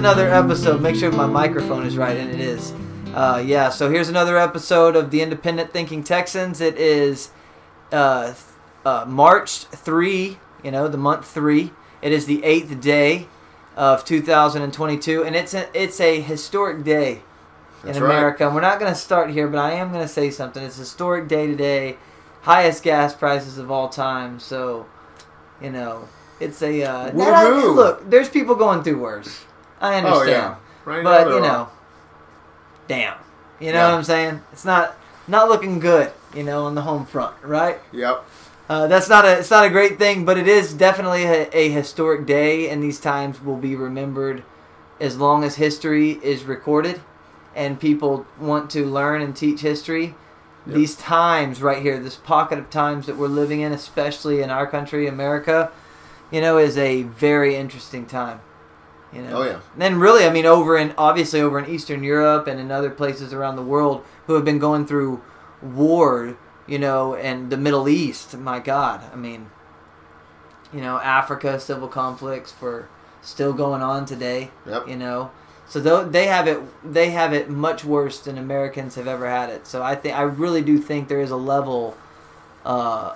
another episode. Make sure my microphone is right, and it is. Uh, yeah, so here's another episode of the Independent Thinking Texans. It is uh, uh, March 3, you know, the month 3. It is the eighth day of 2022, and it's a, it's a historic day That's in right. America. And we're not going to start here, but I am going to say something. It's a historic day today, highest gas prices of all time. So, you know, it's a uh, now, look. There's people going through worse. I understand, Oh yeah, right. but you know, damn, you know Yeah. what I'm saying? It's not not looking good, you know, on the home front, right? Yep. Uh, that's not a it's not a great thing, but it is definitely a, a historic day, and these times will be remembered as long as history is recorded, and people want to learn and teach history. Yep. These times right here, this pocket of times that we're living in, especially in our country, America, you know, is a very interesting time. You know. Oh yeah. And then really, I mean, over in obviously over in Eastern Europe and in other places around the world who have been going through war, you know, and the Middle East. My God, I mean, you know, Africa civil conflicts for still going on today. Yep. You know, so they have it, they have it much worse than Americans have ever had it. So I think I really do think there is a level. Uh,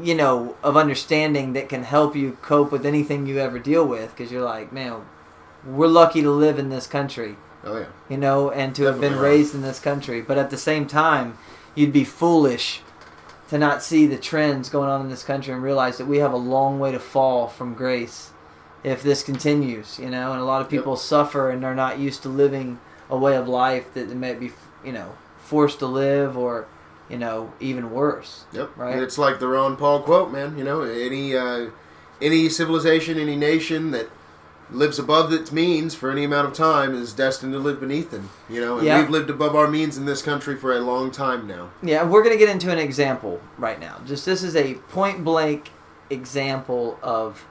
you know, of understanding that can help you cope with anything you ever deal with because you're like, man, we're lucky to live in this country, Oh yeah. you know, and to have been Definitely right. raised in this country. But at the same time, you'd be foolish to not see the trends going on in this country and realize that we have a long way to fall from grace if this continues, you know, and a lot of Yep. people suffer and they're not used to living a way of life that they may be, you know, forced to live or, you know, even worse. Yep. Right. And it's like the Ron Paul quote, man. You know, any uh, any civilization, any nation that lives above its means for any amount of time is destined to live beneath them. You know, and Yeah. we've lived above our means in this country for a long time now. Yeah, we're going to get into an example right now. Just this is a point blank example of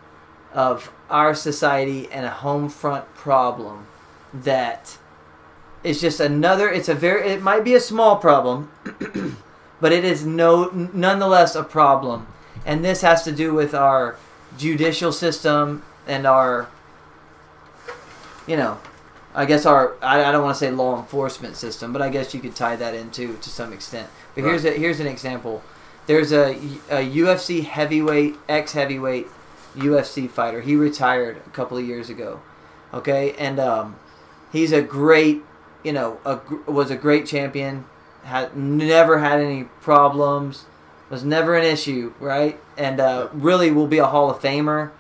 of our society and a home front problem that is just another it's a very it might be a small problem but it is no nonetheless a problem and this has to do with our judicial system and our you know I guess our I, I don't want to say law enforcement system, but I guess you could tie that into to some extent. But here's a here's an example. There's a, a UFC heavyweight ex heavyweight UFC fighter. He retired a couple of years ago. Okay, and um, he's a great you know a, was a great champion. Had never had any problems. Was never an issue, right? And uh, really will be a Hall of Famer.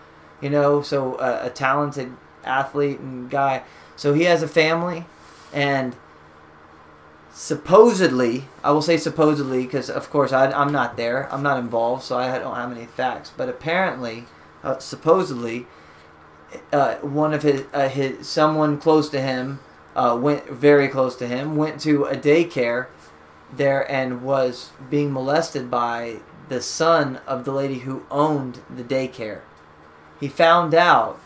You know, so uh, a talented athlete and guy. So he has a family, and supposedly, I will say supposedly because of course I, I'm not there, I'm not involved, so I don't have any facts. But apparently, uh, supposedly, uh, one of his, uh, his someone close to him uh, went very close to him went to a daycare there and was being molested by the son of the lady who owned the daycare. He found out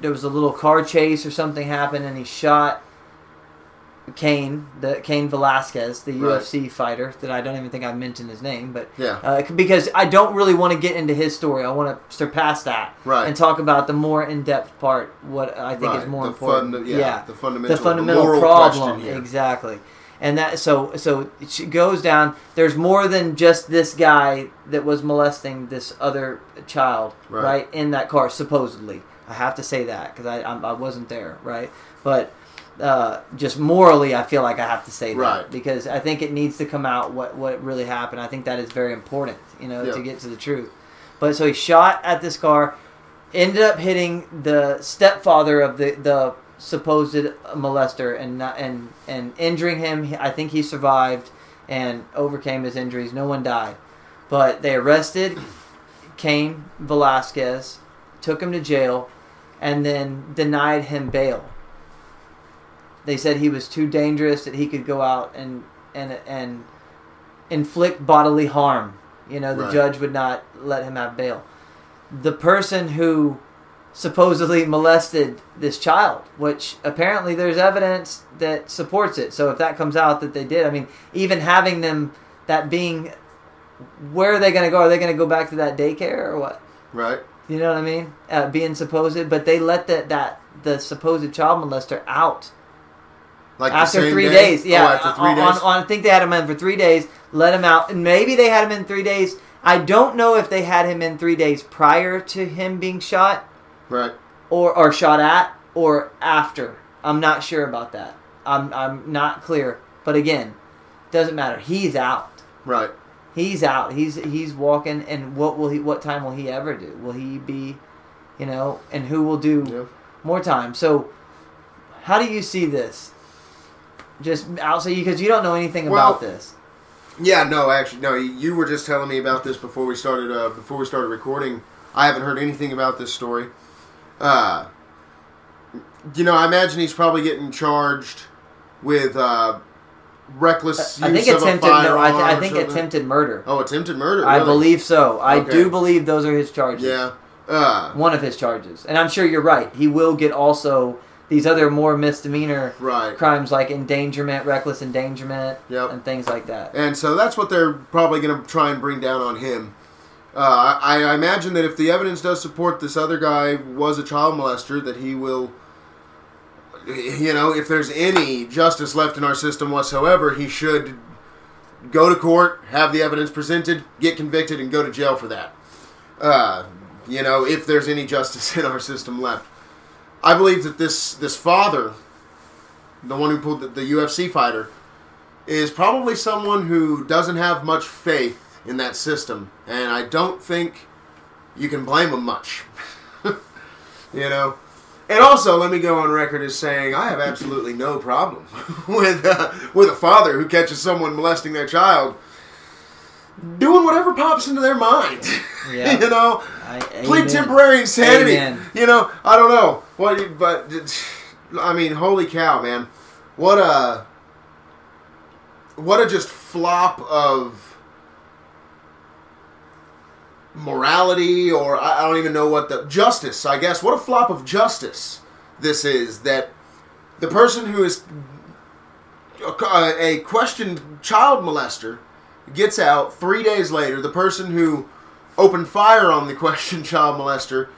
there was a little car chase or something happened, and he shot Cain, the Cain Velasquez, the Right. UFC fighter that I don't even think I mentioned his name, but Yeah. uh, because I don't really want to get into his story. I want to surpass that Right. and talk about the more in-depth part. What I think is more the important. Funda- yeah, The fundamental, the fundamental moral problem exactly. And that so so she goes down. There's more than just this guy that was molesting this other child, Right. right? In that car, supposedly. I have to say that because I, I I wasn't there, right? But uh, just morally, I feel like I have to say that Right. because I think it needs to come out what what really happened. I think that is very important, you know, Yeah. to get to the truth. But so he shot at this car, ended up hitting the stepfather of the the supposed molester and not, and and injuring him. I think he survived and overcame his injuries. No one died, but they arrested Cain Velasquez, took him to jail, and then denied him bail. They said he was too dangerous that he could go out and and and inflict bodily harm. You know, the Right. judge would not let him have bail. The person who supposedly molested this child, which apparently there's evidence that supports it. So if that comes out that they did, I mean, even having them, that being, where are they going to go? Are they going to go back to that daycare or what? Right. You know what I mean? Uh, being supposed, but they let that that the supposed child molester out Like after three day? days. Yeah, Oh, after three on, days. on- I think they had him in for three days. Let him out, and maybe they had him in three days. I don't know if they had him in three days prior to him being shot, right. or or shot at, or after. I'm not sure about that. I'm I'm not clear. But again, doesn't matter. He's out. Right. He's out. He's he's walking. And what will he? What time will he ever do? Will he be? You know, and who will do? Yeah. more time. So, how do you see this? Just I'll outside, because you don't know anything Well- about this. Yeah, no, actually, no. you- You were just telling me about this before we started. Uh, before we started recording, I haven't heard anything about this story. Uh, you know, I imagine he's probably getting charged with uh, reckless I use think of a attempted. No, I, th- I think something. attempted murder. Oh, attempted murder. I really? believe so. I Okay. do believe those are his charges. Yeah. Uh, One of his charges, and I'm sure you're right. He will get also these other more misdemeanor right. crimes like endangerment, reckless endangerment, Yep. and things like that. And so that's what they're probably going to try and bring down on him. Uh, I, I imagine that if the evidence does support this other guy was a child molester, that he will, you know, if there's any justice left in our system whatsoever, he should go to court, have the evidence presented, get convicted, and go to jail for that. Uh, you know, if there's any justice in our system left. I believe that this this father, the one who pulled the, the UFC fighter, is probably someone who doesn't have much faith in that system, and I don't think you can blame them much. you know, and also let me go on record as saying I have absolutely no problem with uh, with a father who catches someone molesting their child doing whatever pops into their mind. Yeah. you know, I, plead temporary insanity. Amen. You know, I don't know what, but I mean, holy cow, man! What a what a just flop of morality, or I I don't even know what the justice. I guess what a flop of justice this is. That the person who is a, a questioned child molester gets out three days later. The person who opened fire on the questioned child molester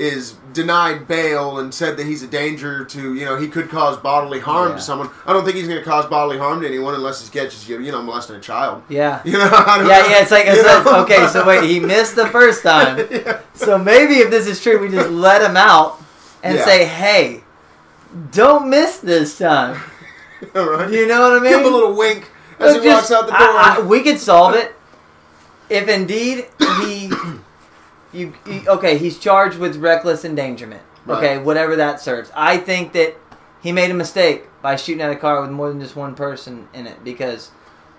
is denied bail and said that he's a danger to you know he could cause bodily harm Yeah. to someone. I don't think he's going to cause bodily harm to anyone unless he catches you you know molesting a child. Yeah. You know, Yeah, know. yeah, it's like, it's like okay, so wait, he missed the first time. yeah. So maybe if this is true, we just let him out and Yeah. say, "Hey, don't miss this time." All right. You know what I mean? Give him a little wink as Look, he walks out the door. I- I- we could solve it if indeed he, you, you- okay, he's charged with reckless endangerment. Okay, whatever that serves. I think that he made a mistake by shooting at a car with more than just one person in it because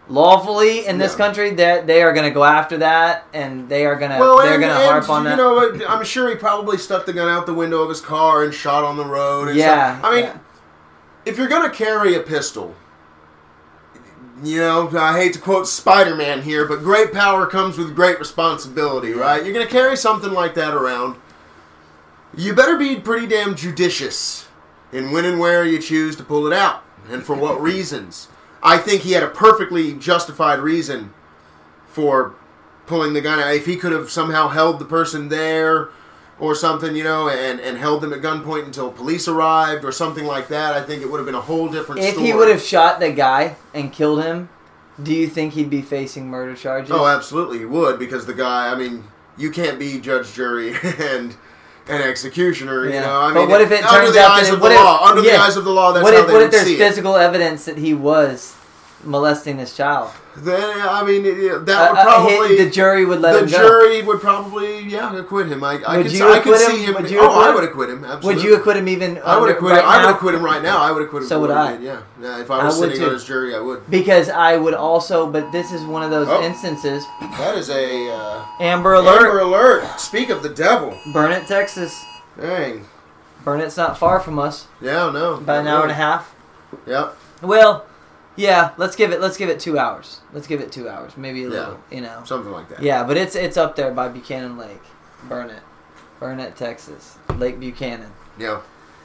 lawfully in this Yeah. country that they are going to go after that and they are going to well, they're going to harp on that. you know, what, I'm sure he probably stuck the gun out the window of his car and shot on the road. And yeah, stuff. I mean, yeah. if you're gonna carry a pistol, you know, I hate to quote Spider-Man here, but great power comes with great responsibility, right? You're gonna carry something like that around. You better be pretty damn judicious in when and where you choose to pull it out, and for what reasons. I think he had a perfectly justified reason for pulling the gun out. If he could have somehow held the person there or something, you know, and, and held them at gunpoint until police arrived or something like that, I think it would have been a whole different if story. he would have shot the guy and killed him, do you think he'd be facing murder charges? Oh, absolutely, he would, because the guy, I mean, you can't be judge, jury, and an executioner, you Yeah. know. I But mean, what if it under turns the out eyes that- of the if- law, under the eyes of the law, that's what how if they what if there's see it. physical evidence that he was molesting this child? Then, I mean, that would Uh, uh, probably... the jury would let the him go. jury would probably, yeah, acquit him. I, I could, I could see him? oh, I would acquit him. Absolutely. Would you acquit him even? I would acquit. right him. I would acquit him right now. I would acquit him. So would I. Yeah. yeah. If I I was would sitting on too. his jury, I would. Because I would also, but this is one of those Oh. instances. That is a uh, Amber Alert, Amber alert. Speak of the devil. Burnet, Texas. Dang. Burnet's not far from us, Yeah, no. about an hour and a half. Yep. Well, yeah, let's give it. Let's give it two hours. Let's give it two hours, maybe a Yeah. little. You know. Something like that. Yeah, but it's it's up there by Buchanan Lake, Burnet, Burnet, Texas, Lake Buchanan. Yeah.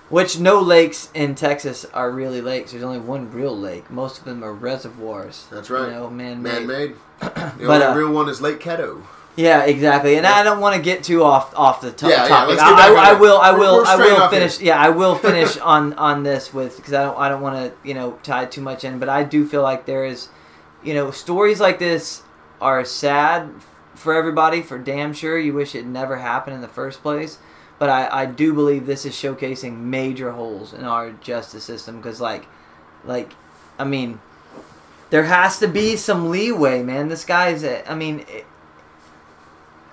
Which no lakes in Texas are really lakes. There's only one real lake. Most of them are reservoirs. That's right. You know, man-made. Man-made. The But, only uh, real one is Lake Caddo. Yeah, exactly. And I don't want to get too off off the to- Yeah, yeah, topic. back I, on I will. I will. I will finish. Yeah, I will finish on on this with because I don't. I don't want to you know tie too much in. But I do feel like there is, you know, stories like this are sad for everybody. For damn sure, you wish it never happened in the first place. But I, I do believe this is showcasing major holes in our justice system because like, like, I mean, there has to be some leeway, man. This guy's. I mean.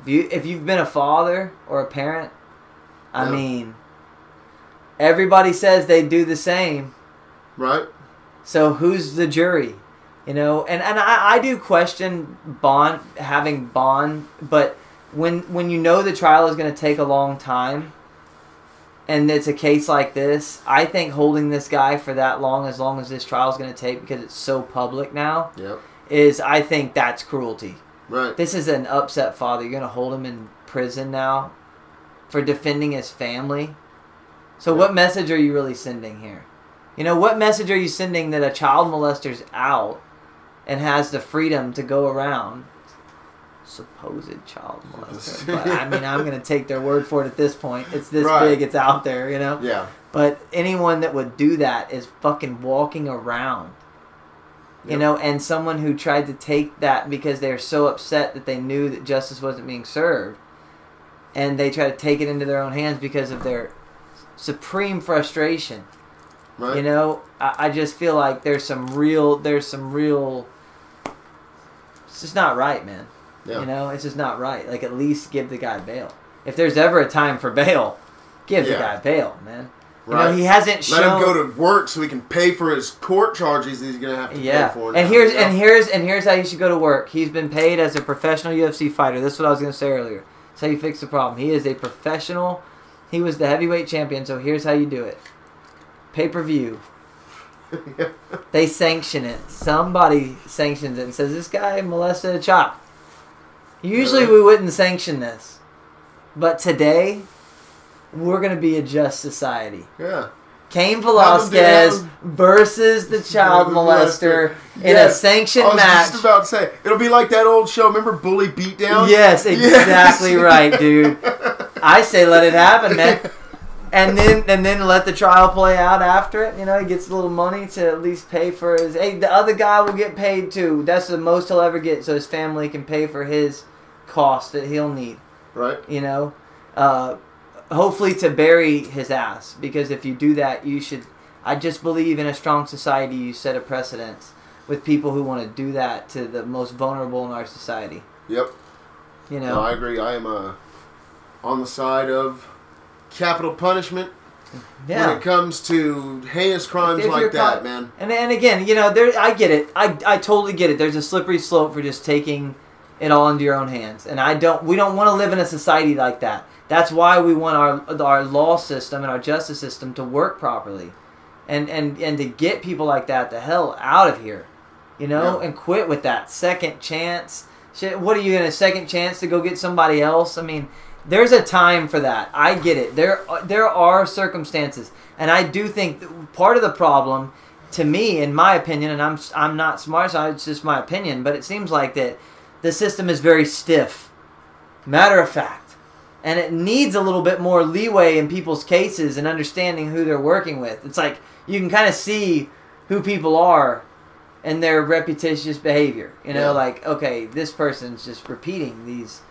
If you if you've been a father or a parent, I Yeah. mean, everybody says they do the same. Right? So who's the jury? You know, and and I, I do question bond having bond, but when when you know the trial is going to take a long time, and it's a case like this, I think holding this guy for that long, as long as this trial is going to take, because it's so public now, Yep. is I think that's cruelty. Right. This is an upset father. You're going to hold him in prison now for defending his family. So, what message are you really sending here? You know, what message are you sending that a child molester's out and has the freedom to go around? Supposed child molester. But I mean, I'm going to take their word for it at this point. It's this Right. big, it's out there, you know? Yeah. But anyone that would do that is fucking walking around. You Yep. know, and someone who tried to take that because they're so upset that they knew that justice wasn't being served, and they try to take it into their own hands because of their supreme frustration. Right. You know, I, I just feel like there's some real, there's some real. It's just not right, man. Yeah. You know, it's just not right. Like, at least give the guy bail. If there's ever a time for bail, give the guy bail, man. You know, he hasn't shown Let shown. him go to work so he can pay for his court charges that he's gonna have to yeah, pay for. and now, here's you know? and here's and here's how you should go to work. He's been paid as a professional UFC fighter. This is what I was going to say earlier. That's how you fix the problem. He is a professional. He was the heavyweight champion. So here's how you do it: pay per view. They sanction it. Somebody sanctions it and says this guy molested a child. Usually we wouldn't sanction this, but today we're going to be a just society. yeah. Cain Have him do- Velasquez versus the child molester in a Yes. sanctioned I was match. just about to say it'll be like that old show. Remember Bully Beatdown? Yes, exactly Yes. right, dude. I say let it happen, man. And then and then let the trial play out after it. You know, he gets a little money to at least pay for his. Hey, the other guy will get paid too. That's the most he'll ever get, so his family can pay for his cost that he'll need. Right. You know, uh, hopefully to bury his ass because if you do that, you should. I just believe in a strong society. You set a precedence with people who want to do that to the most vulnerable in our society. Yep. You No, know, I agree. I am uh, on the side of capital punishment yeah. when it comes to heinous crimes If like that, caught- man. And and again, you know, there I get it. I I totally get it. There's a slippery slope for just taking it all into your own hands. And I don't we don't want to live in a society like that. That's why we want our our law system and our justice system to work properly. And and and to get people like that the hell out of here. You know, Yeah. and quit with that second chance. Shit, what are you going to second chance to go get somebody else? I mean, there's a time for that. I get it. There there are circumstances, and I do think part of the problem, to me, in my opinion, and I'm I'm not smart, so it's just my opinion, but it seems like that the system is very stiff. Matter of fact, and it needs a little bit more leeway in people's cases and understanding who they're working with. It's like you can kind of see who people are and their repetitious behavior. You know, Yeah. like okay, this person's just repeating these,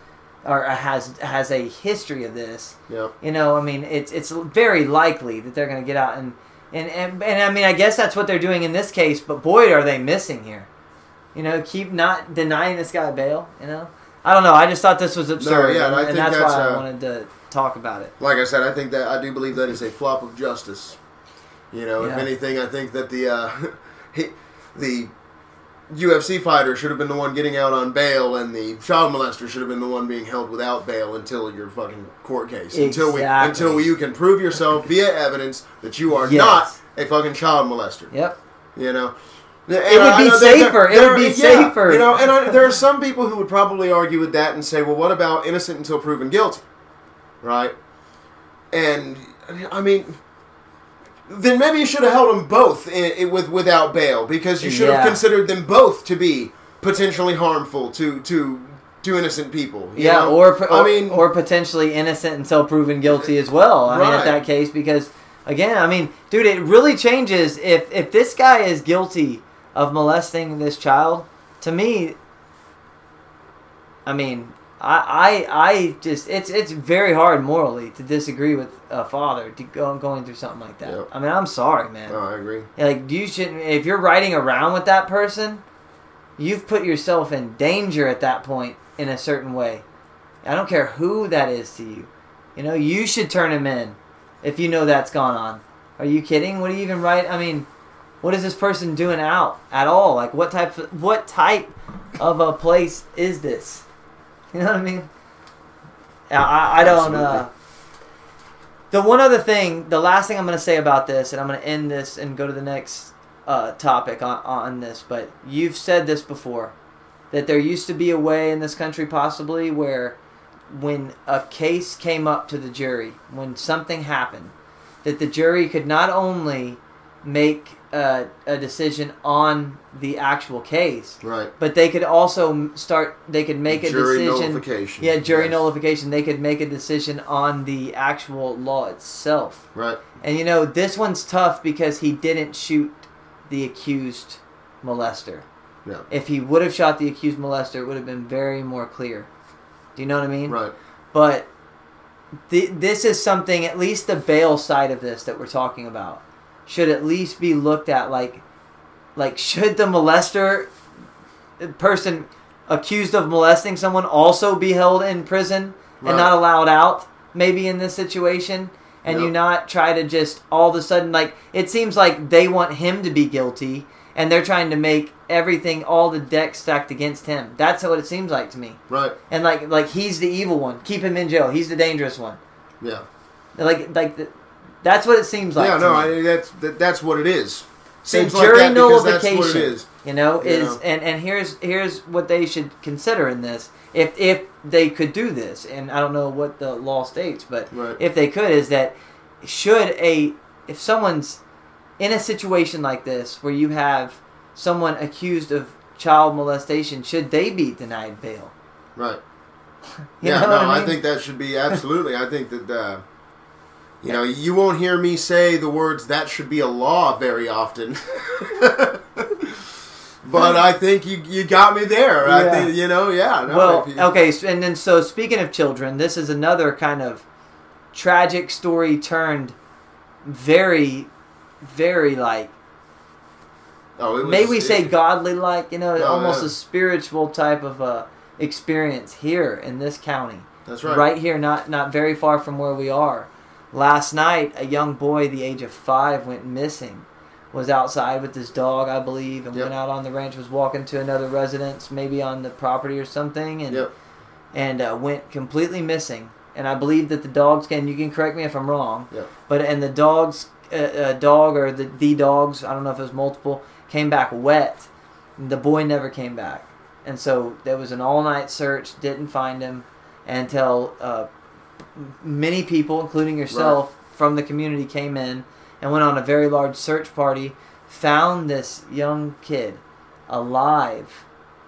or has has a history of this. Yep. You know, I mean, it's it's very likely that they're going to get out and, and and and I mean, I guess that's what they're doing in this case. But boy, are they missing here. You know, keep not denying this guy bail. You know, I don't know. I just thought this was absurd, yeah, and and, I and that's, that's, why I wanted to talk about it. Like I said, I think that I do believe that is a flop of justice. You know, if anything, I think that the uh, he, the UFC fighter should have been the one getting out on bail, and the child molester should have been the one being held without bail until your fucking court case. Until we Exactly. until you can prove yourself via evidence that you are Yes. not a fucking child molester. Yep. You know. It would be safer. It would be safer. You know, and I, there are some people who would probably argue with that and say, "Well, what about innocent until proven guilty?" Right? And I mean, then maybe you should have held them both in, in, with without bail because you should Yeah. have considered them both to be potentially harmful to to to innocent people. you Yeah, know? or, or I mean, or potentially innocent until proven guilty as well. I mean, at that case, because again, I mean, dude, it really changes if if this guy is guilty of molesting this child. To me, I mean, I I, I just it's it's very hard morally to disagree with a father to go, going through something like that. Yep. I mean, I'm sorry, man. oh, I agree. Like you shouldn't. If you're riding around with that person, you've put yourself in danger at that point in a certain way. I don't care who that is to you. You know, you should turn him in if you know that's gone on. Are you kidding? What do you even write? I mean, what is this person doing out at all? Like, what type? Of, what type of a place is this? You know what I mean? I, I, don't. Uh, the one other thing, the last thing I'm going to say about this, and I'm going to end this and go to the next uh, topic on, on this, but you've said this before that there used to be a way in this country, possibly, where when a case came up to the jury, when something happened, that the jury could not only make a, a decision on the actual case, Right. but they could also start. They could make a Jury decision. nullification. Yeah, jury Yes. nullification. They could make a decision on the actual law itself. Right. And you know, this one's tough because he didn't shoot the accused molester. Yeah. If he would have shot the accused molester, it would have been very more clear. Do you know what I mean? Right. But th- this is something, at least the bail side of this that we're talking about, should at least be looked at like, like should the molester uh, person accused of molesting someone also be held in prison Right. and not allowed out? Maybe in this situation, and you not try to just all of a sudden like it seems like they want him to be guilty. And they're trying to make everything, all the decks stacked against him. That's what it seems like to me Right. and like like he's the evil one. Keep him in jail. He's the dangerous one. Yeah. Like like the, that's what it seems like. yeah. No. I, that's that, that's what it is. Seems like jury that because that's nullification, what it is. you know, You is know. and and here's here's what they should consider in this. If if they could do this, and I don't know what the law states, but Right. if they could, is that should a if someone's in a situation like this where you have someone accused of child molestation, should they be denied bail? Right. You yeah, know no, I I, think that should be absolutely. I think that uh, you know you won't hear me say the words "that should be a law" very often, but I think you you got me there. I think you know, yeah. No, well, you- okay, and then so speaking of children, this is another kind of tragic story turned very, very like Oh, it was, may we say godly like you know Oh, almost yeah. a spiritual type of uh, experience here in this county That's right. right. here not not very far from where we are last night a young boy the age of five went missing was outside with his dog i believe and Yep. went out on the ranch was walking to another residence maybe on the property or something and Yep. and uh, went completely missing and i believe that the dogs can you can correct me if i'm wrong Yep. but and the dogs uh, uh, dog or the, the dogs i don't know if it was multiple came back wet the boy never came back and so there was an all-night search didn't find him until uh, many people including yourself from the community came in and went on a very large search party found this young kid alive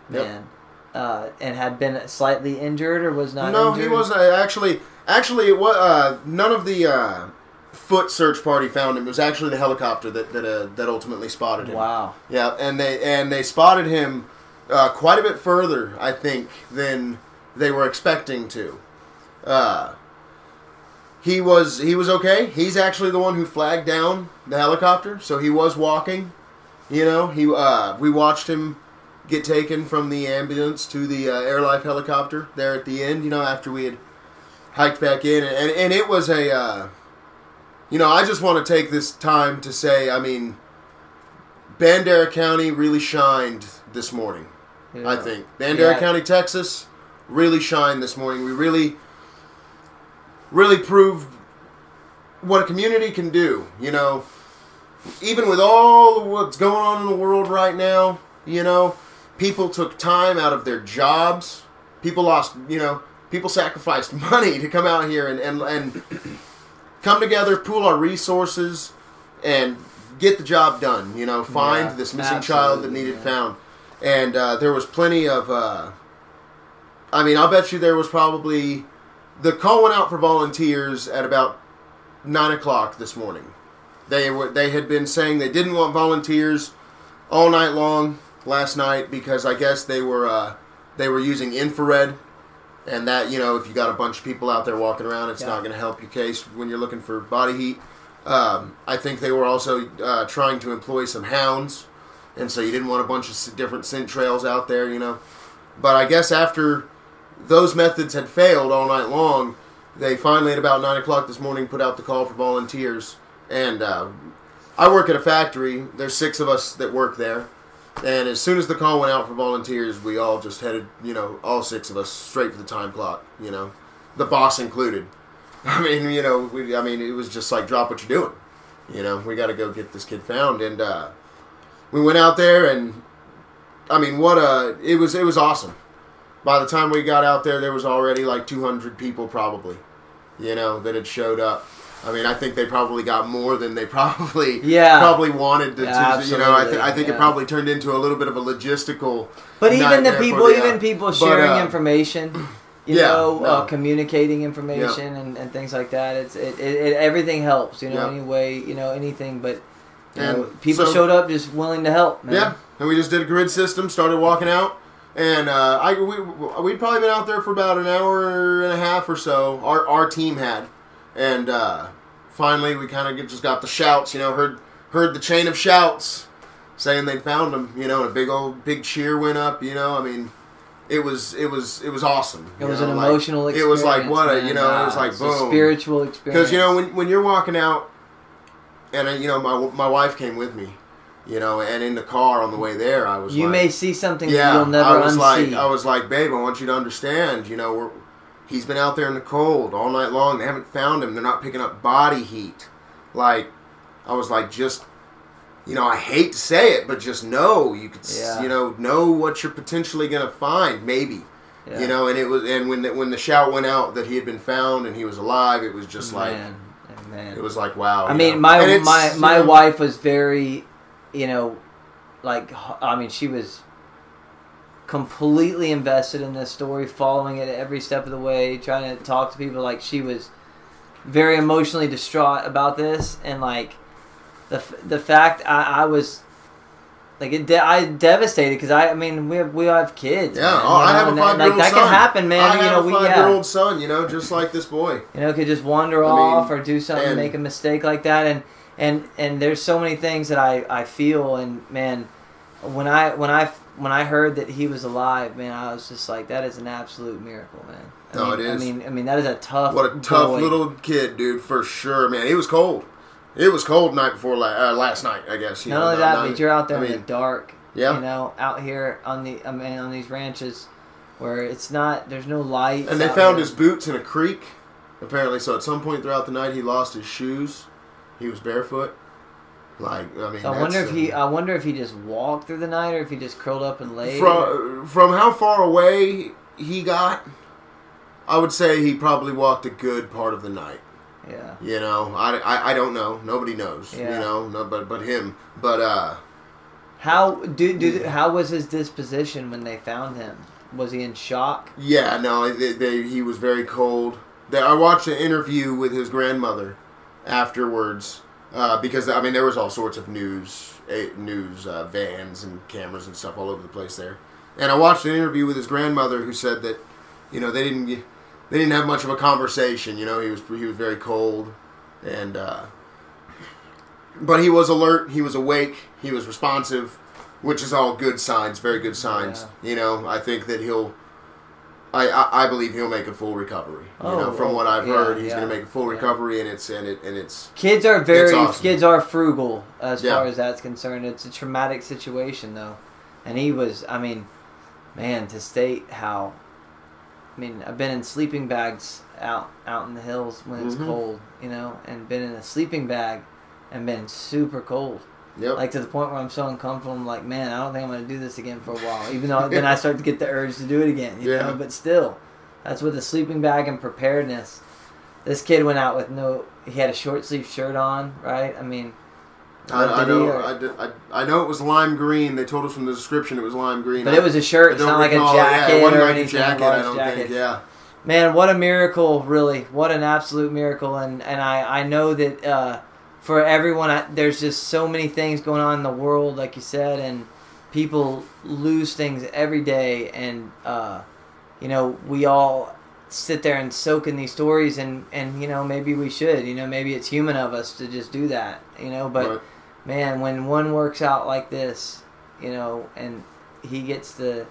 Yep. man uh, and had been slightly injured or was not no, injured he wasn't uh, actually. Actually, it was uh, none of the uh, foot search party found him. It was actually the helicopter that that, uh, that ultimately spotted him. wow Yeah, and they and they spotted him uh, quite a bit further, I think, than they were expecting to. Uh, he was he was okay. He's actually the one who flagged down the helicopter, so he was walking. You know, he uh, we watched him get taken from the ambulance to the uh, Air Life helicopter there at the end. You know, after we had hiked back in, and and it was a. Uh, you know, I just want to take this time to say, I mean, Bandera County really shined this morning. I think Bandera Yeah. County, Texas, really shined this morning. We really, really proved what a community can do. You know, even with all what's going on in the world right now, you know, people took time out of their jobs. People lost, you know, people sacrificed money to come out here and and, and come together, pool our resources, and get the job done. You know, find Yeah, this missing child that needed yeah. found, and uh, there was plenty of. Uh, I mean, I'll bet you there was probably the call went out for volunteers at about nine o'clock this morning. They were they had been saying they didn't want volunteers all night long last night because I guess they were uh, they were using infrared, and that you know if you got a bunch of people out there walking around, it's Yeah. not going to help your case when you're looking for body heat. Um, I think they were also uh, trying to employ some hounds, and so you didn't want a bunch of different scent trails out there, you know. But I guess after those methods had failed all night long, they finally at about nine o'clock this morning put out the call for volunteers. And uh, I work at a factory. There's six of us that work there. And as soon as the call went out for volunteers, we all just headed, you know, all six of us straight for the time clock. You know, the boss included. I mean, you know, we, I mean, it was just like drop what you're doing. You know, we got to go get this kid found, and uh, we went out there, and I mean, what a it was! It was awesome. By the time we got out there, there was already like 200 people, probably, you know, that had showed up. I mean, I think they probably got more than they probably Yeah. probably wanted to. Yeah, to you know, I, th- I think it probably turned into a little bit of a logistical. But even the people, the, uh, even people but, sharing uh, information, you yeah, know, no. uh, communicating information and, and things like that. It's it, it, it everything helps. You know, Yeah. any way, you know, anything. But you And know, people so- showed up just willing to help. Man. Yeah, and we just did a grid system, started walking out, and uh, I we we'd probably been out there for about an hour and a half or so. Our our team had, and uh, finally we kind of just got the shouts. You know, heard heard the chain of shouts saying they found him. You know, and a big old big cheer went up. You know, I mean. It was it was it was awesome. It was know, an like, emotional It was like what a man. you know it was like it's a boom spiritual experience. because you know when, when you're walking out, and you know my my wife came with me, you know, and in the car on the way there, I was you like, may see something that yeah, you'll never I was unsee. like, I was like, babe, I want you to understand, you know, we're he's been out there in the cold all night long. They haven't found him. They're not picking up body heat. Like, I was like, just. You know, I hate to say it, but just know you could, Yeah. you know, know what you're potentially gonna find, maybe. Yeah. You know, and it was, and when the, when the shout went out that he had been found and he was alive, it was just like, man, man. it was like wow. I mean, know. my my you my know, wife was very, you know, like I mean, she was completely invested in this story, following it every step of the way, trying to talk to people. Like she was very emotionally distraught about this, and like the the fact I, I was. Like it, de- I devastated because I, I mean, we have we have kids. Yeah, man, oh, I have a five year old Like son. that can happen, man. I you have know, a five year old son. You know, just like this boy. you know could just wander I mean, off or do something and- make a mistake like that and and and there's so many things that i i feel and man when i when i when i heard that he was alive man i was just like that is an absolute miracle man I No, mean, it is. i mean i mean that is a tough What a tough boy. little kid, dude, for sure, man. It was cold. It was cold night before la- uh, last night, I guess. You not know, only that night- but you're out there I in the dark Yeah. you know out here on the i mean on these ranches where it's not there's no light And they found his boots in a creek, apparently. So at some point throughout the night, he lost his shoes. He was barefoot. Like I mean, so i wonder if he uh, i wonder if he just walked through the night or if he just curled up and laid from from how far away he got, I would say he probably walked a good part of the night. yeah You know, I, I, I don't know. Nobody knows. Yeah. You know, no, but but him. But uh, How do do how was his disposition when they found him? Was he in shock? yeah, no, they, they, he was very cold. They, I watched an interview with his grandmother afterwards uh, because I mean there was all sorts of news news uh, vans and cameras and stuff all over the place there. And I watched an interview with his grandmother who said that you know they didn't they didn't have much of a conversation. You know, he was he was very cold and. Uh, but he was alert. He was awake. He was responsive, which is all good signs. Very good signs. You know, I think that he'll. I, I, I believe he'll make a full recovery. You Oh, know, from what I've yeah, heard, he's yeah, going to make a full recovery, and it's and it and it's Kids are very awesome. kids are frugal as Yeah. far as that's concerned. It's a traumatic situation though, and he was. I mean, man, to state how. I mean, I've been in sleeping bags out out in the hills when it's Mhm. cold, you know, and been in a sleeping bag, and been super cold. Yep. Like to the point where I'm so uncomfortable. I'm like, man, I don't think I'm gonna do this again for a while. Even though then I start to get the urge to do it again. You Yeah. know, but still, that's with the sleeping bag and preparedness. This kid went out with no. He had a short sleeve shirt on, right? I mean, I, I know. I, did- I, I know it was lime green. They told us from the description it was lime green. But it was a shirt. It's not like a jacket Yeah, it wasn't or like anything. a jacket. I don't jacket. think. Yeah. Man, what a miracle! Really, what an absolute miracle! And and I I know that uh, for everyone, I, there's just so many things going on in the world, like you said, and people lose things every day, and uh, you know we all sit there and soak in these stories, and and you know maybe we should, you know maybe it's human of us to just do that, you know, but Right. man, when one works out like this, you know, and he gets to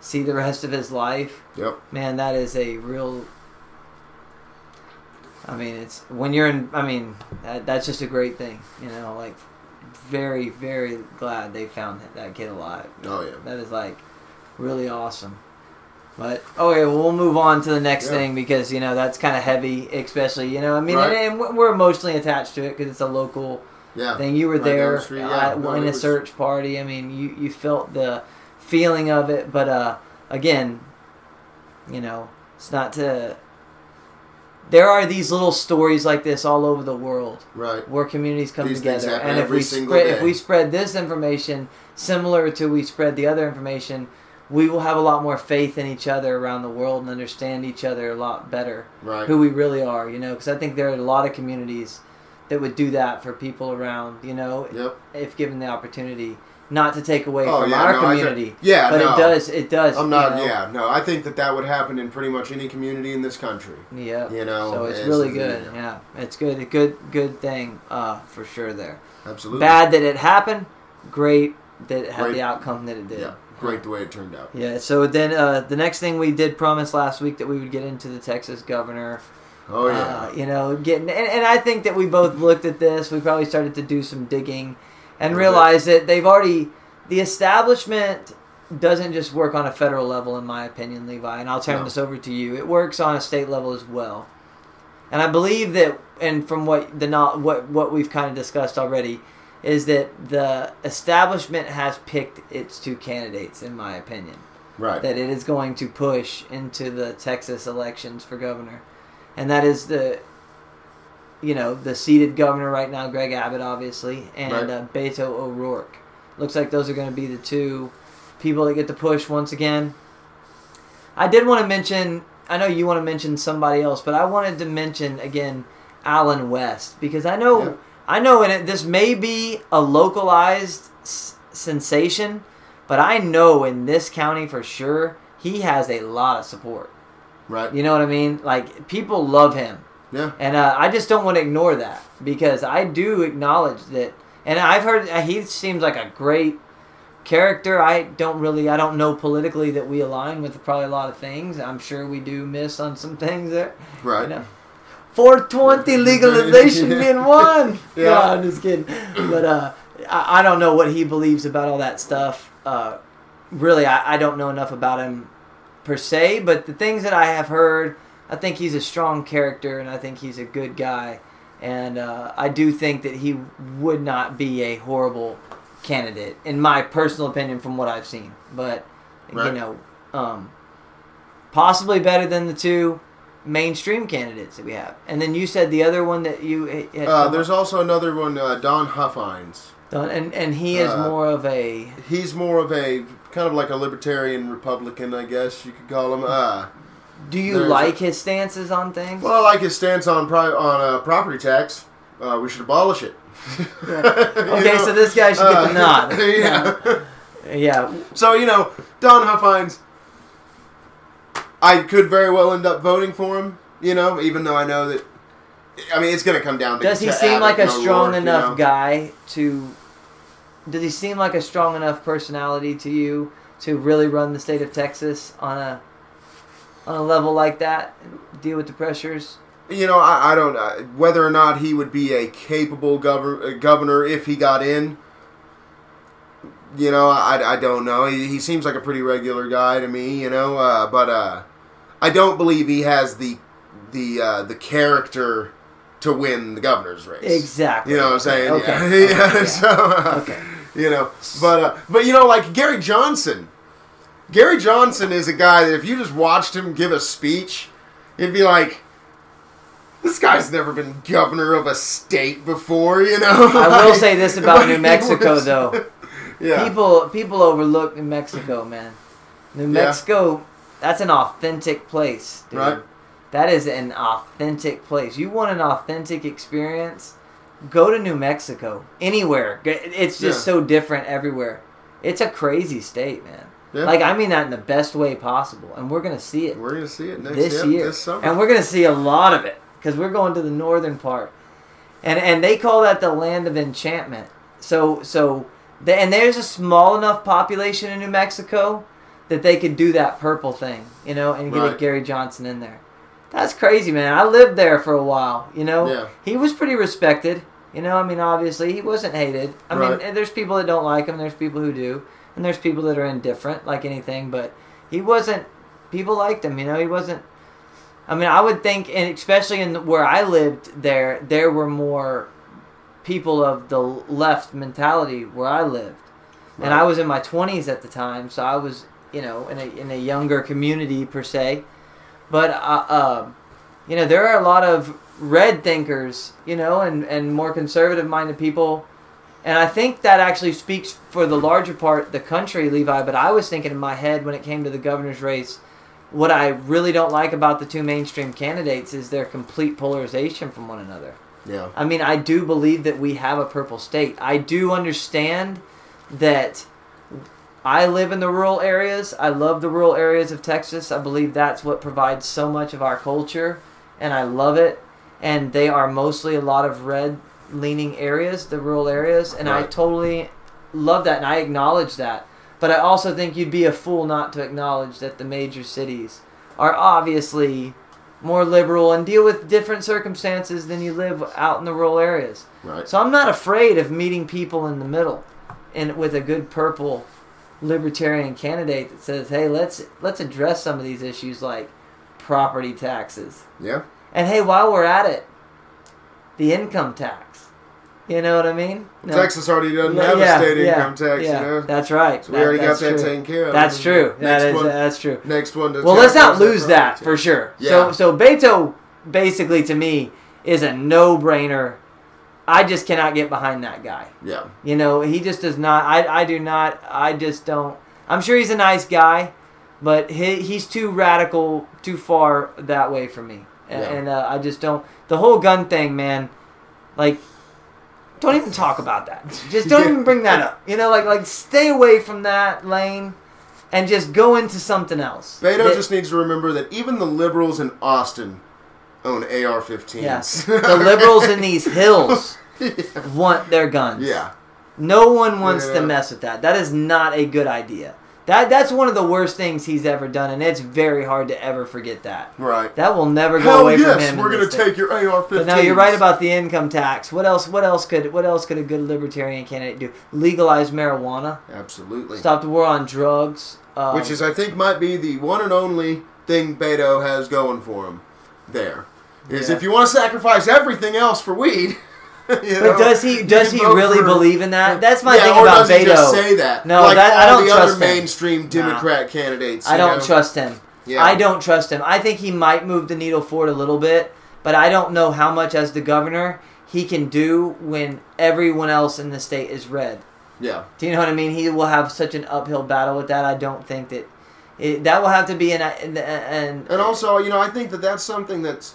see the rest of his life Yep. man that is a real i mean it's when you're in i mean that, that's just a great thing you know like very very glad they found that, that kid alive Oh yeah. that is like really awesome but okay well, we'll move on to the next Yeah. thing because you know that's kind of heavy especially you know i mean Right. and, and we're emotionally attached to it because it's a local Yeah. thing. You were Right there the street, yeah. No, in a was- search party. I mean, you you felt the feeling of it, but uh, again, you know, it's not to. There are these little stories like this all over the world Right. where communities come These together, and if we single spread if we spread this information similar to we spread the other information, we will have a lot more faith in each other around the world and understand each other a lot better Right. who we really are, you know, because I think there are a lot of communities that would do that for people around, you know, Yep. if given the opportunity. Not to take away Oh, from yeah, our no, think- community, yeah, but no. it does. It does. I'm you not. know. Yeah. No. I think that that would happen in pretty much any community in this country. Yeah. You know, So it's it's- really good. Yeah, it's good. A good, good thing uh, for sure. There. Absolutely. Bad that it happened. Great that it had Great. the outcome that it did. Yeah. Great the way it turned out. Yeah. So then uh, the next thing we did promise last week that we would get into the Texas governor. Oh yeah. Uh, you know, getting and, and I think that we both looked at this. We probably started to do some digging and realize that they've already the establishment doesn't just work on a federal level, in my opinion, Levi. And I'll turn No. this over to you. It works on a state level as well. And I believe that, and from what the not what what we've kind of discussed already, is that the establishment has picked its two candidates, in my opinion right. that it is going to push into the Texas elections for governor, and that is the, you know, the seated governor right now, Greg Abbott, obviously, and Right. uh, Beto O'Rourke. Looks like those are going to be the two people that get to push once again. I did want to mention. I know you want to mention somebody else, but I wanted to mention again Allen West because I know Yeah. I know in it this may be a localized s- sensation, but I know in this county for sure he has a lot of support. right. You know what I mean? Like people love him, Yeah. and uh, I just don't want to ignore that because I do acknowledge that. And I've heard uh, he seems like a great character. I don't really, I don't know politically that we align with probably a lot of things. I'm sure we do miss on some things there. Right. You know, 420 legalization being one. Yeah. No, I'm just kidding. But uh, I, I don't know what he believes about all that stuff. Uh, really, I, I don't know enough about him per se. But the things that I have heard, I think he's a strong character, and I think he's a good guy. And uh, I do think that he would not be a horrible candidate, in my personal opinion, from what I've seen. But you know, um, possibly better than the two mainstream candidates that we have. And then you said the other one that you Uh, there's also another one, uh, Don Huffines. done, and and he is uh, more of a He's more of a kind of like a libertarian Republican, I guess you could call him. Uh, Do you there's like his stances on things? well, I like his stance on pri- on uh, property tax. Uh, we should abolish it. okay, so this guy should get the nod. yeah. Yeah, So you know, Don Huffines, I could very well end up voting for him. You know, even though I know that. I mean, it's going to come down to. does he to seem Abbott like a and strong you enough know? guy to? Does he seem like a strong enough personality to you to really run the state of Texas on a on a level like that? Deal with the pressures. You know, I, I don't uh, whether or not he would be a capable governor uh, governor if he got in. You know, I, I don't know. He, he seems like a pretty regular guy to me. You know, uh, but uh, I don't believe he has the the uh, the character to win the governor's race. Exactly. You know what I'm saying? Okay. Yeah. Okay. yeah. Yeah. So, uh, Okay. you know, but uh, but you know, like Gary Johnson. Gary Johnson is a guy that if you just watched him give a speech, it'd be like, this guy's never been governor of a state before, you know. I will say this about New Mexico, was- though. Yeah. People people overlook New Mexico, man. New Yeah. Mexico, that's an authentic place, dude. Right. That is an authentic place. You want an authentic experience? Go to New Mexico. Anywhere. It's just Yeah. so different everywhere. It's a crazy state, man. Yeah. Like I mean that in the best way possible, and we're gonna see it We're gonna see it next this yep, year, this summer. and we're gonna see a lot of it because we're going to the northern part, and and they call that the land of enchantment. So so, the, and there's a small enough population in New Mexico that they could do that purple thing, you know, and get Right. Gary Johnson in there. That's crazy, man. I lived there for a while, you know. Yeah. He was pretty respected, you know. I mean, obviously he wasn't hated. I mean, Right. and there's people that don't like him. There's people who do, and there's people that are indifferent, like anything. But he wasn't. People liked him, you know. He wasn't. I mean, I would think, and especially in where I lived, there there were more people of the left mentality where I lived, and I was in my twenties at the time, so I was, you know, in a in a younger community per se. But uh, um, you know, there are a lot of red thinkers, you know, and and more conservative minded people. And I think that actually speaks for the larger part the country, Levi. But I was thinking in my head when it came to the governor's race, what I really don't like about the two mainstream candidates is their complete polarization from one another. yeah. I mean, I do believe that we have a purple state. I do understand that I live in the rural areas. I love the rural areas of Texas. I believe that's what provides so much of our culture, and I love it. And they are mostly a lot of red leaning areas, the rural areas, and I totally love that and I acknowledge that. But I also think you'd be a fool not to acknowledge that the major cities are obviously more liberal and deal with different circumstances than you live out in the rural areas. Right. So I'm not afraid of meeting people in the middle, and with a good purple libertarian candidate that says, "Hey, let's let's address some of these issues like property taxes." Yeah. And hey, while we're at it, the income tax. You know what I mean? No. Texas already doesn't Yeah, have yeah, a state yeah, income tax, yeah, you know. That's right. So we already got that true. taken care of. That's true. That Next is one, that's true. next one. Well, let's not lose that for sure. Yeah. So, so Beto, basically to me, is a no-brainer. I just cannot get behind that guy. Yeah. You know, he just does not. I, I do not. I just don't. I'm sure he's a nice guy, but he, he's too radical, too far that way for me. And, Yeah. and uh, I just don't. The whole gun thing, man. Like, don't even talk about that. Just don't even bring that up. You know, like like stay away from that lane, and just go into something else. Beto That- just needs to remember that even the liberals in Austin own AR-15s. Yes. the liberals in these hills yeah. want their guns. yeah. No one wants Yeah. to mess with that. That is not a good idea. That that's one of the worst things he's ever done, and it's very hard to ever forget that. Right. That will never go Hell away from yes, him. in we're gonna thing. take your AR-15s. But no, you're right about the income tax. What else? What else could? What else could a good libertarian candidate do? Legalize marijuana. Absolutely. Stop the war on drugs. Um, Which is, I think, might be the one and only thing Beto has going for him. There is Yeah. if you want to sacrifice everything else for weed. you But know, does he does he really for- believe in that? That's my yeah, thing about does he just Beto. say that? No, like that- I don't the trust other him. mainstream Democrat candidates. I don't know? trust him. Yeah. I don't trust him. I think he might move the needle forward a little bit, but I don't know how much as the governor he can do when everyone else in the state is red. Yeah. Do you know what I mean? He will have such an uphill battle with that. I don't think that it, that will have to be an and and And also, you know, I think that that's something that's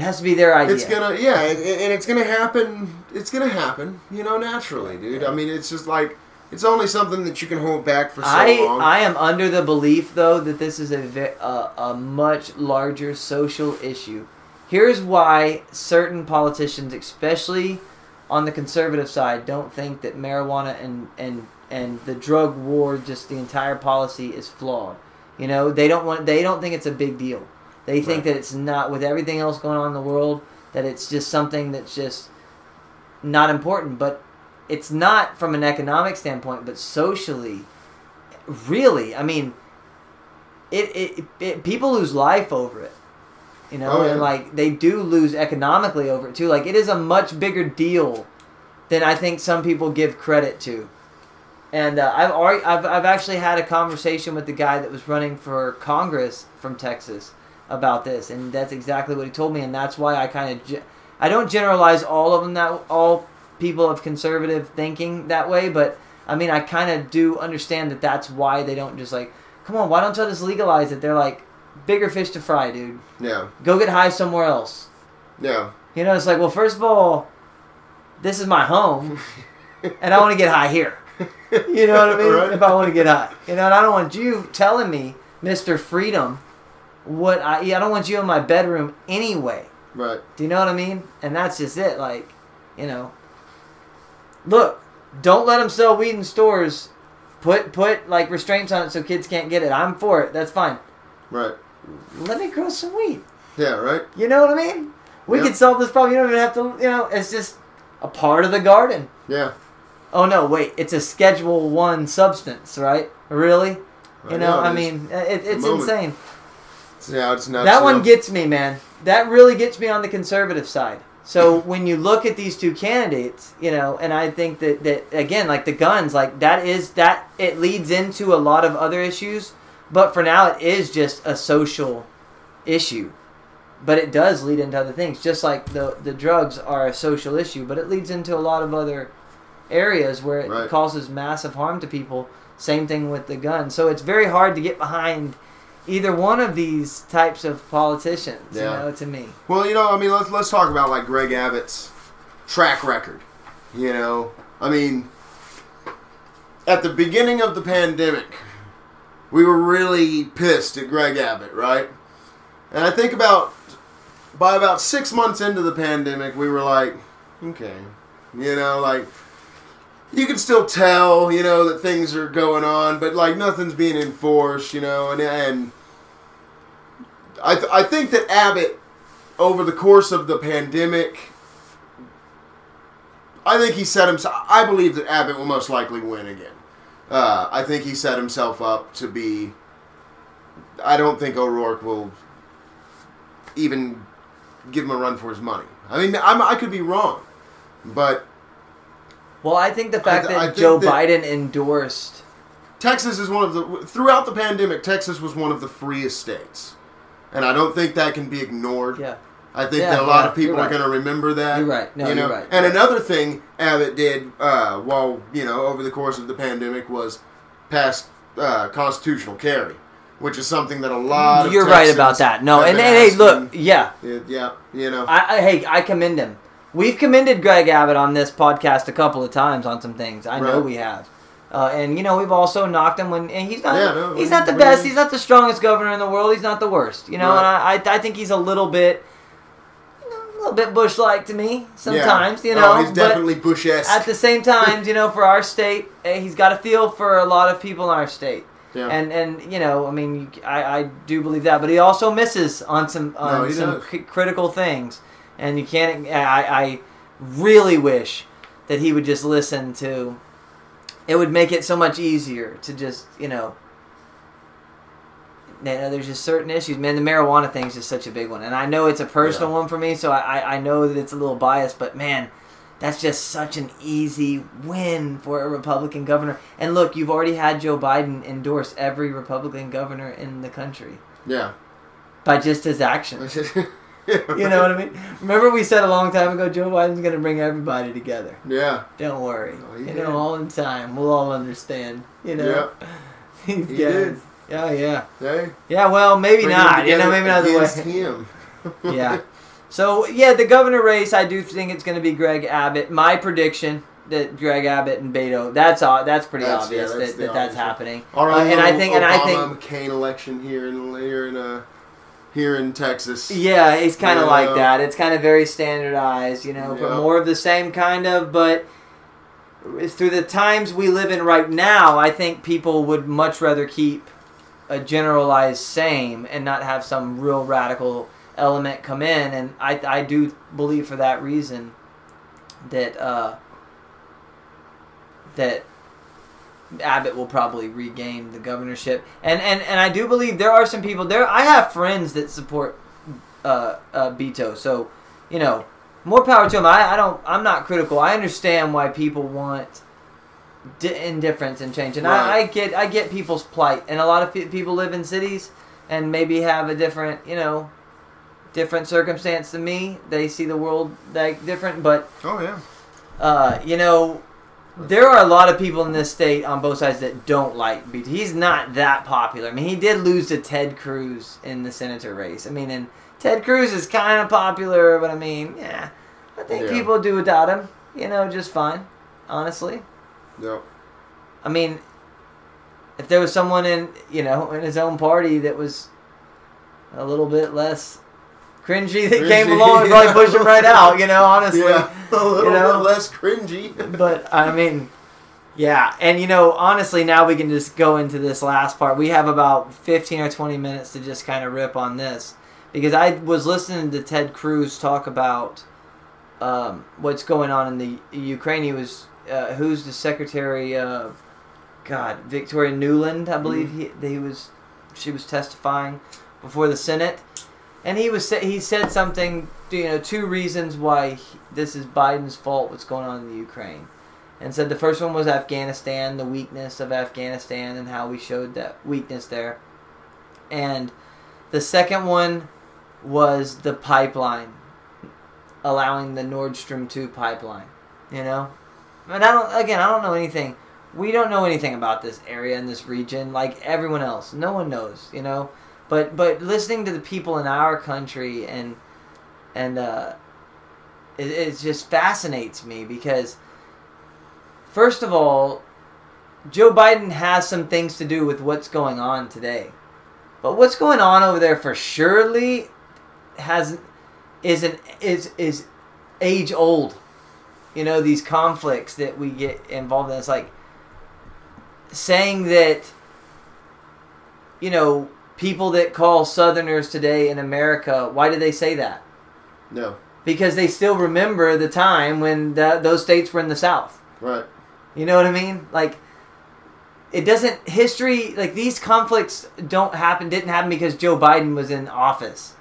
it has to be their idea. it's gonna yeah, and, and it's gonna happen. It's gonna happen, you know, naturally, dude. I mean, it's just like it's only something that you can hold back for so I long. I am under the belief though that this is a ve- a, a much larger social issue. Here's why certain politicians, especially on the conservative side, don't think that marijuana and and and the drug war, just the entire policy, is flawed. You know, they don't want they don't think it's a big deal. They think Right. that it's not with everything else going on in the world that it's just something that's just not important. But it's not from an economic standpoint, but socially, really. I mean, it it, it people lose life over it. You know, Oh, yeah. and like they do lose economically over it too. Like it is a much bigger deal than I think some people give credit to. And uh, I've already, I've I've actually had a conversation with the guy that was running for Congress from Texas about this, and that's exactly what he told me, and that's why I kind of ge- I don't generalize all of them that all people of conservative thinking that way, but I mean I kind of do understand that that's why they don't just like come on why don't you just legalize it? They're like bigger fish to fry, dude. Yeah. Go get high somewhere else. Yeah. You know, it's like, well, first of all, this is my home, and I want to get high here. You know what I mean? Right. If I want to get high, you know, and I don't want you telling me, Mister Freedom, what I I don't want you in my bedroom anyway. Right. Do you know what I mean? And that's just it. Like, you know, look, don't let them sell weed in stores. Put put like restraints on it so kids can't get it. I'm for it. That's fine. Right. Let me grow some weed. Yeah. Right. You know what I mean? We Yep. could solve this problem. You don't even have to. You know, it's just a part of the garden. Yeah. Oh no, wait! It's a Schedule One substance, right? Really? You know, I mean, it, it's insane. Yeah. It's nuts. That one gets me, man. That really gets me on the conservative side. So when you look at these two candidates, you know, and I think that that again, like the guns, like that is that it leads into a lot of other issues, but for now it is just a social issue. But it does lead into other things, just like the the drugs are a social issue, but it leads into a lot of other areas where it Right. causes massive harm to people. Same thing with the gun. So it's very hard to get behind either one of these types of politicians. Yeah. You know, to me. Well, you know, I mean, let's let's talk about like Greg Abbott's track record. You know, I mean, at the beginning of the pandemic, we were really pissed at Greg Abbott, right? And I think about by about six months into the pandemic, we were like, okay, you know, like you can still tell, you know, that things are going on, but like nothing's being enforced, you know, and and I th- I think that Abbott over the course of the pandemic, I think he set himself. I believe that Abbott will most likely win again. Uh, I think he set himself up to be. I don't think O'Rourke will even give him a run for his money. I mean, I'm, I could be wrong, but Well, I think the fact I that think Joe that- Biden endorsed. Texas is one of the throughout the pandemic. Texas was one of the freest states, and I don't think that can be ignored. Yeah. I think Yeah, that a lot yeah, of people you're going to remember that. You're right. No, you know? you're right. And another thing Abbott did uh, while you know over the course of the pandemic was pass uh, constitutional carry, which is something that a lot. of You're right about that. No, and, and hey, look, yeah, Yeah, yeah, you know. I, I hey, I commend him. We've commended Greg Abbott on this podcast a couple of times on some things. I know Right. we have. Uh, and you know we've also knocked him when and he's not Yeah, no, he's not the best he's not the strongest governor in the world he's not the worst you know Right. and I, I think he's a little bit you know, a little bit bush like to me sometimes yeah. you know oh, he's definitely Bush-esque. at the same time, you know, for our state, eh, he's got a feel for a lot of people in our state. yeah. And and you know, I mean, I, I do believe that, but he also misses on some on No, some cri- critical things, and you can't. I I really wish that he would just listen to. It would make it so much easier to just you know. Know, uh, there's just certain issues, man. The marijuana thing is just such a big one, and I know it's a personal Yeah. one for me, so I, I I know that it's a little biased, but man, that's just such an easy win for a Republican governor. And look, you've already had Joe Biden endorse every Republican governor in the country yeah. by just his actions. you know what I mean? Remember we said a long time ago Joe Biden's going to bring everybody together. Yeah. Don't worry. Oh, you did. know, all in time. We'll all understand. You know? These He guys. did. Yeah, yeah. Hey, Yeah, well, maybe bring not. You know, maybe not the way. him. yeah. So yeah, the governor race, I do think it's going to be Greg Abbott. My prediction that Greg Abbott and Beto. That's uh, that's pretty That's- obvious yeah, that's that, that that's obvious one. happening. All right, Uh, and I think and I think Obama McCain election here in here in uh, here in Texas. Yeah, it's kind of like that. It's kind of very standardized, you know, but more of the same kind of. But through the times we live in right now, I think people would much rather keep a generalized same and not have some real radical element come in. And I, I do believe for that reason that uh, that Abbott will probably regain the governorship. And, and and I do believe there are some people there. I have friends that support uh, uh, Beto, so you know, more power to him. I, I don't. I'm not critical. I understand why people want di- indifference and change, and I, I get I get people's plight. And a lot of pe- people live in cities, and maybe have a different, you know, different circumstance than me. They see the world like different, but Oh yeah. uh, you know, there are a lot of people in this state on both sides that don't like Beto. He's not that popular. I mean, he did lose to Ted Cruz in the senator race. I mean, and Ted Cruz is kind of popular, but I mean, yeah, I think Yeah. people do without him. You know, just fine. Honestly, Yep. I mean, if there was someone in you know in his own party that was a little bit less cringy that came along and probably pushed push him right out. You know, honestly. Yeah. A little you know? less cringy. but I mean, yeah, and you know, honestly, now we can just go into this last part. We have about fifteen or twenty minutes to just kind of rip on this because I was listening to Ted Cruz talk about um, what's going on in the Ukraine. He was uh, who's the secretary? of God, Victoria Nuland, I believe he he was. She was testifying before the Senate, and he was he said something. You know, two reasons why he, this is Biden's fault. What's going on in the Ukraine, and said the first one was Afghanistan, the weakness of Afghanistan, and how we showed that weakness there, and the second one was the pipeline, allowing the Nord Stream two pipeline. You know, and I don't. Again, I don't know anything. We don't know anything about this area and this region like everyone else. No one knows. You know, but but listening to the people in our country and and uh, it, it just fascinates me because first of all, Joe Biden has some things to do with what's going on today, but what's going on over there for surely has is an is is age old. You know these conflicts that we get involved in. It's like saying that you know people that call Southerners today in America. Why do they say that? No. because they still remember the time when the, those states were in the South. Right. You know what I mean? Like, it doesn't history like these conflicts don't happen didn't happen because Joe Biden was in office.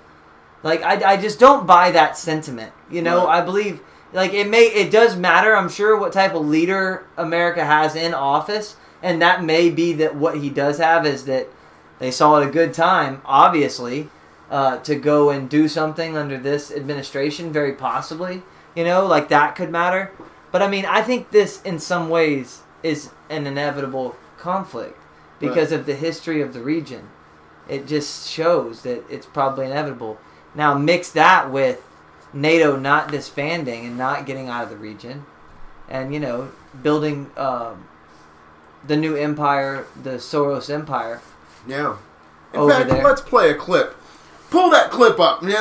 Like, I, I just don't buy that sentiment. You know, Right. I believe like it may it does matter. I'm sure what type of leader America has in office, and that may be that what he does have is that they saw it a good time, obviously, uh, to go and do something under this administration, very possibly. You know, like that could matter. But I mean, I think this, in some ways, is an inevitable conflict because of the history of the region. It just shows that it's probably inevitable. Now, mix that with NATO not disbanding and not getting out of the region, and you know, building um, the new empire, the Soros empire. Yeah. In Over fact, there. let's play a clip. Pull that clip up, you know?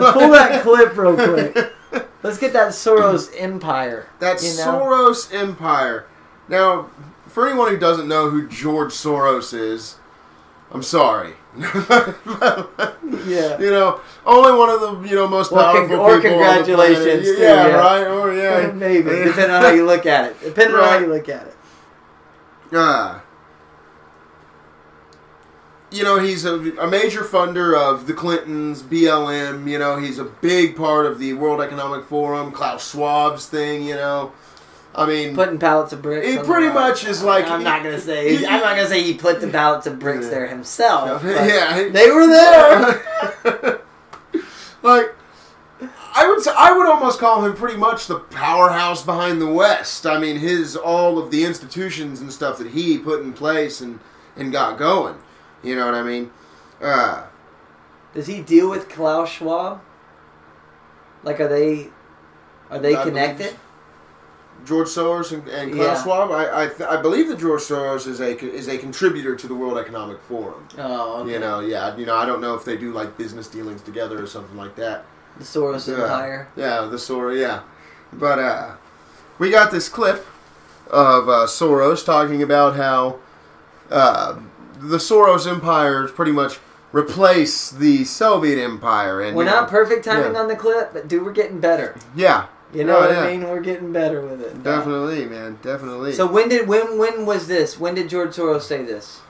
Yeah, pull that clip real quick. Let's get that Soros empire. That you know? Soros empire. Now, for anyone who doesn't know who George Soros is, I'm sorry. Yeah. You know, only one of the you know most Well, powerful or people planet. congratulations Yeah, too, yeah. right. Or yeah, Maybe, depending on how you look at it. Depending on how you look at it. Ah. You know, he's a, a major funder of the Clintons, BLM. You know, he's a big part of the World Economic Forum, Klaus Schwab's thing. You know, I mean, Putting pallets of bricks. He pretty much is like- I'm not gonna say. I'm not gonna say he put the pallets of bricks Yeah. there himself. but yeah, They were there. like I would say, I would almost call him pretty much the powerhouse behind the West. I mean, his all of the institutions and stuff that he put in place and and got going. You know what I mean? Uh, Does he deal with Klaus Schwab? Like, are they are they I connected? George Soros and, and Klaus Yeah. Schwab. I I, th- I believe that George Soros is a is a contributor to the World Economic Forum. Oh, okay. You know, yeah. You know, I don't know if they do like business dealings together or something like that. the Soros Yeah. Empire. Yeah, the Soros, yeah. But uh, we got this clip of uh, Soros talking about how uh, the Soros Empire has pretty much replaced the Soviet Empire. And We're not know, perfect timing yeah. on the clip, but dude, we're getting better. Yeah, You know Oh, what yeah. I mean? We're getting better with it. definitely, man, definitely. So when did when when was this? When did George Soros say this?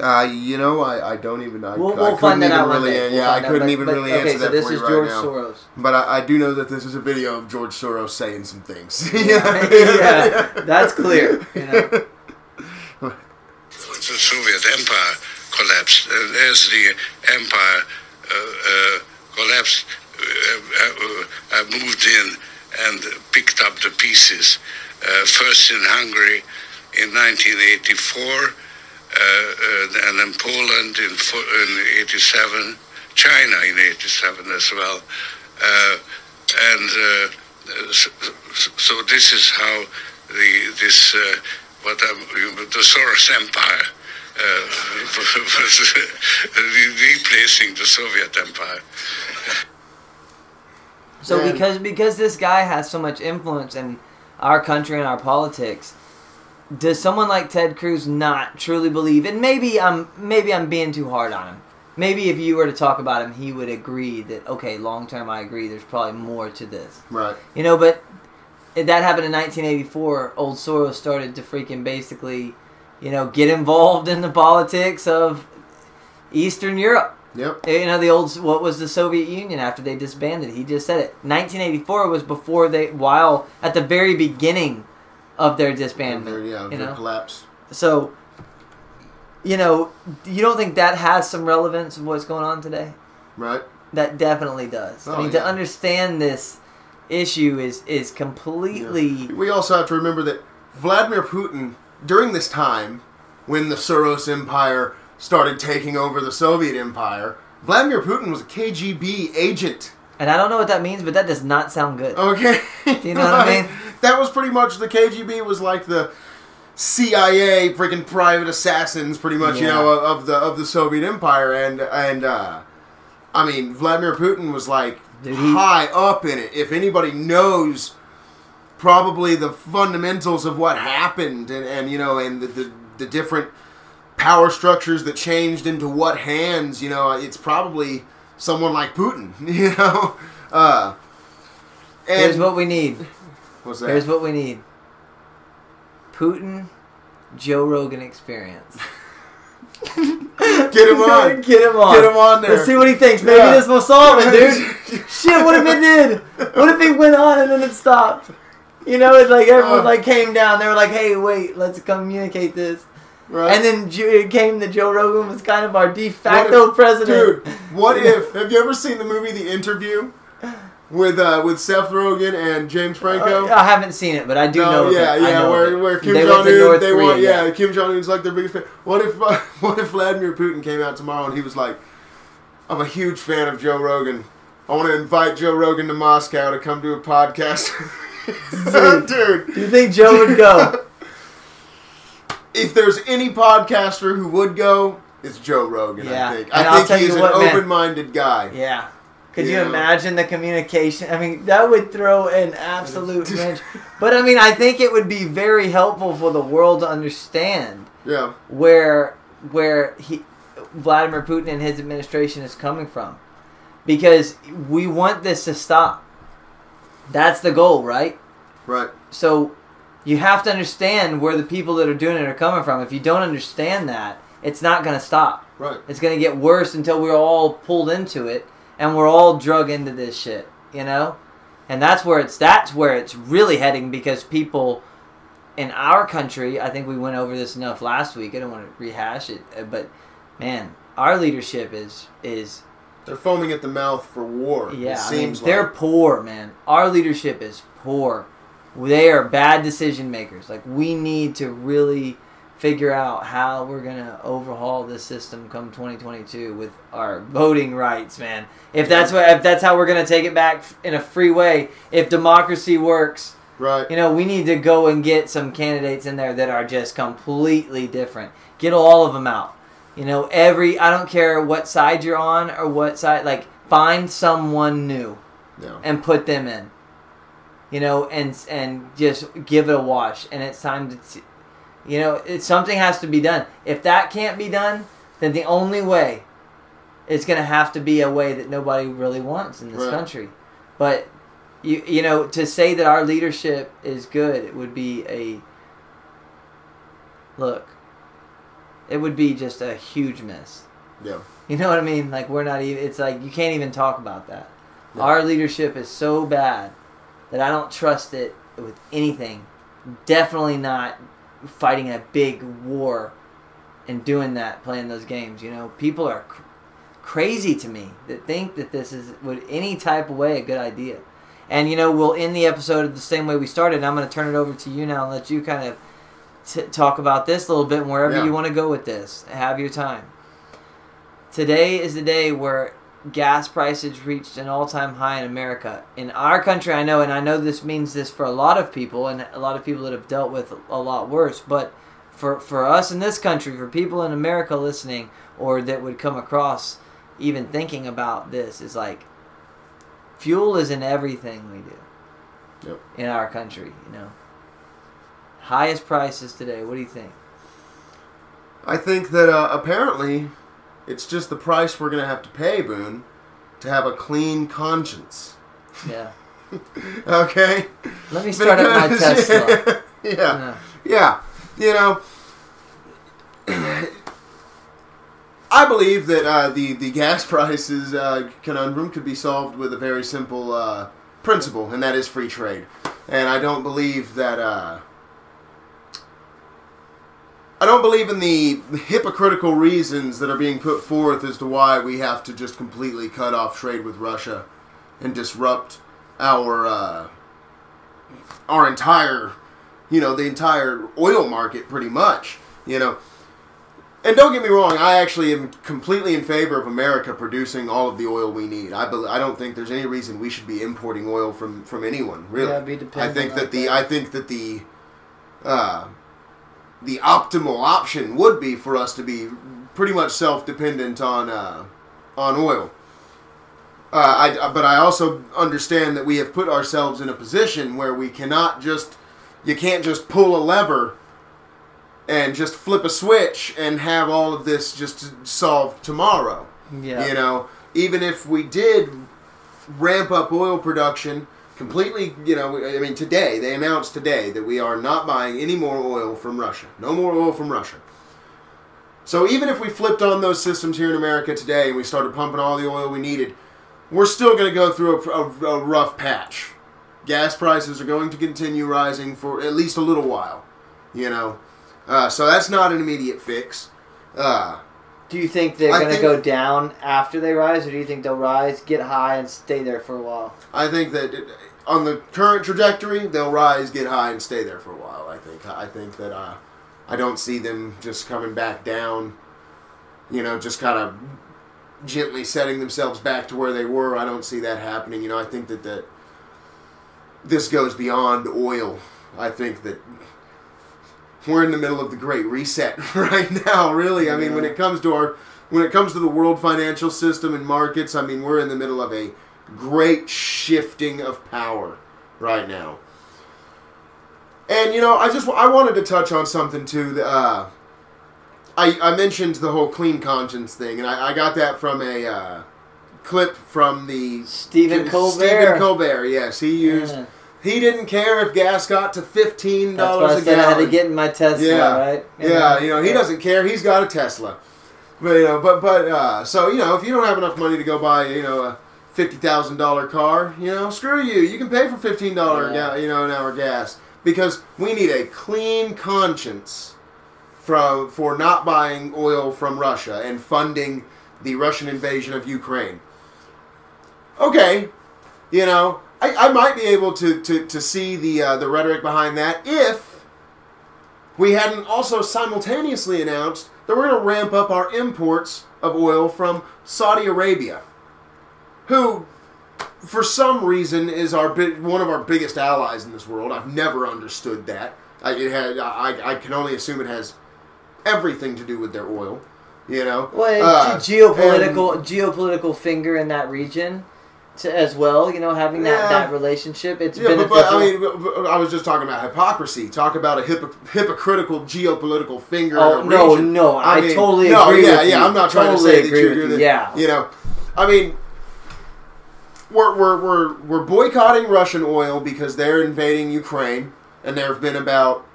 uh, you know, I, I don't even. I, We'll, I we'll couldn't even out really. day. We'll yeah, I couldn't but- even but- really okay, answer so that this for is you right George now. Soros. But I, I do know that this is a video of George Soros saying some things. yeah, that's clear. You know? The Soviet Empire collapsed. And as the empire uh, uh, collapsed, uh, I moved in and picked up the pieces. first in Hungary in 1984, and then Poland in, in 87, China in 87 as well. and so, so, this is how the this uh, what I'm, the Soros Empire uh, was replacing the Soviet Empire. So because because this guy has so much influence in our country and our politics, does someone like Ted Cruz not truly believe? And maybe I'm maybe I'm being too hard on him. Maybe if you were to talk about him, he would agree that okay, long term, I agree. There's probably more to this. Right. You know, but that happened in 1984. Old Soros started to freaking basically, you know, get involved in the politics of Eastern Europe. Yep. Eh, you know the old what was the Soviet Union after they disbanded? He just said it. 1984 was before they while at the very beginning of their disbandment. Their, yeah, you their know? collapse. So, you know, you don't think that has some relevance of what's going on today? Right. That definitely does. Oh, I mean, yeah. to understand this issue is is completely. Yeah. We also have to remember that Vladimir Putin, during this time, when the Soros Empire started taking over the Soviet Empire, Vladimir Putin was a KGB agent. And I don't know what that means, but that does not sound good. Okay. Do you know what I mean? That was pretty much the KGB was like the CIA freaking private assassins, pretty much, you know, of the of the Soviet Empire, and and uh, I mean Vladimir Putin was like Dude, high up in it. If anybody knows, probably the fundamentals of what happened, and and you know, and the the, the different power structures that changed into what hands, you know, it's probably someone like Putin, you know. Uh, and Here's what we need. what's that? Here's what we need. Putin, Joe Rogan experience. Get him on. Get him on. Get him on there. Let's see what he thinks. Maybe Yeah. this will solve it, dude. Shit, what if it did? What if it went on and then it stopped? You know, it's like everyone Uh. like came down. They were like, "Hey, wait, let's communicate this." Right. And then it came that Joe Rogan was kind of our de facto if- president. Dude, what if? Have you ever seen the movie The Interview with uh, with Seth Rogen and James Franco? Uh, I haven't seen it, but I do No, know. yeah, yeah, know where, where Kim Jong Un, they want, yeah, Kim Jong Un's like their biggest fan. What if, uh, what if Vladimir Putin came out tomorrow and he was like, "I'm a huge fan of Joe Rogan. I want to invite Joe Rogan to Moscow to come do a podcast." Dude, Do you think Joe would go? if there's any podcaster who would go, it's Joe Rogan. Yeah. I think. And I I'll think he's you an what, man. open-minded guy. Yeah. Could you Yeah. imagine the communication? I mean, that would throw an absolute wrench. But I mean, I think it would be very helpful for the world to understand Yeah. where where he Vladimir Putin and his administration is coming from. Because we want this to stop. That's the goal, right? Right. So you have to understand where the people that are doing it are coming from. If you don't understand that, it's not going to stop. Right. It's going to get worse until we're all pulled into it and we're all drug into this shit, you know? And that's where it's that's where it's really heading because people in our country, I think we went over this enough last week. I don't want to rehash it, but man, our leadership is is They're foaming at the mouth for war. yeah, it I mean, seems they're like. poor, man. Our leadership is poor. They are bad decision makers. Like we need to really figure out how we're gonna overhaul this system come 2022 with our voting rights, man. If that's what, if that's how we're gonna take it back in a free way, if democracy works, right. you know, we need to go and get some candidates in there that are just completely different. Get all of them out. You know, every I don't care what side you're on or what side, like find someone new Yeah. and put them in. You know, and and just give it a wash. And it's time to, you know, it, something has to be done. If that can't be done, then the only way is going to have to be a way that nobody really wants in this Right. country. But you you know, to say that our leadership is good, it would be a look. It would be just a huge miss. Yeah. You know what I mean? Like we're not even. It's like you can't even talk about that. Yeah. Our leadership is so bad that I don't trust it with anything. Definitely not fighting a big war and doing that, playing those games. You know, people are cr- crazy to me that think that this is would any type of way a good idea. And you know, we'll end the episode the same way we started. And I'm going to turn it over to you now and let you kind of t- talk about this a little bit and wherever Yeah. you want to go with this. Have your time. Today is the day where gas prices reached an all-time high in America. In our country, I know, and I know this means this for a lot of people, and a lot of people that have dealt with a lot worse. But for for us in this country, for people in America listening, or that would come across even thinking about this, is like fuel is in everything we do. Yep. In our country, you know. Highest prices today. What do you think? I think that uh, apparently it's just the price we're going to have to pay, Boone, to have a clean conscience. Yeah. Okay? Let me start up my Because- Tesla. yeah. Yeah. Yeah. You know, I believe that uh, the, the gas prices uh, conundrum could be solved with a very simple uh, principle, and that is free trade. And I don't believe that. I don't believe in the hypocritical reasons that are being put forth as to why we have to just completely cut off trade with Russia and disrupt our uh, our entire, you know, the entire oil market pretty much, you know. And don't get me wrong, I actually am completely in favor of America producing all of the oil we need. I bel I don't think there's any reason we should be importing oil from from anyone, really. Yeah, be I think that the that. I think that the uh, the optimal option would be for us to be pretty much self-dependent on uh, on oil. Uh, I, but I also understand that we have put ourselves in a position where we cannot just you can't just pull a lever and just flip a switch and have all of this just solved tomorrow. Yeah. You know, even if we did ramp up oil production completely, you know, I mean, today, they announced today that we are not buying any more oil from Russia. No more oil from Russia. So even if we flipped on those systems here in America today and we started pumping all the oil we needed, we're still going to go through a, a, a rough patch. Gas prices are going to continue rising for at least a little while, you know. Uh, so that's not an immediate fix. Uh, Do you think they're going to go down after they rise, or do you think they'll rise, get high, and stay there for a while? I think that on the current trajectory, they'll rise, get high, and stay there for a while. I think. I think that uh, I don't see them just coming back down. You know, just kind of gently setting themselves back to where they were. I don't see that happening. You know, I think that that this goes beyond oil. I think that we're in the middle of the great reset right now. Really, I mean, when it comes to our when it comes to the world financial system and markets, I mean, we're in the middle of a great shifting of power right now. And you know, I just I wanted to touch on something too. that, Uh, I I mentioned the whole clean conscience thing, and I, I got that from a uh, clip from the Stephen Colbert. Stephen Colbert, yes, he used. Yeah. He didn't care if gas got to fifteen dollars a said I had to get in my Tesla, Yeah, right? yeah, you know, he doesn't care. He's got a Tesla, but you know, but but uh, so you know, if you don't have enough money to go buy, you know, a fifty thousand dollar car, you know, screw you. You can pay for fifteen dollar, Yeah. you know, an hour gas because we need a clean conscience from for not buying oil from Russia and funding the Russian invasion of Ukraine. Okay, you know, I, I might be able to, to, to see the uh, the rhetoric behind that if we hadn't also simultaneously announced that we're going to ramp up our imports of oil from Saudi Arabia, who, for some reason, is our one of our biggest allies in this world. I've never understood that. I, it had, I, I can only assume it has everything to do with their oil. You know, Well, Uh, geopolitical geopolitical finger in that region, to, as well. You know, having that, Yeah. that relationship, it's Yeah, but, beneficial. but I mean, but- but I was just talking about hypocrisy. Talk about a hypo- hypocritical geopolitical finger. Oh, in a no, region. no, I totally no, agree yeah, yeah. you. I'm not trying to say that agree you're you, yeah. You know, I mean, we're we're we're we're boycotting Russian oil because they're invading Ukraine, and there have been about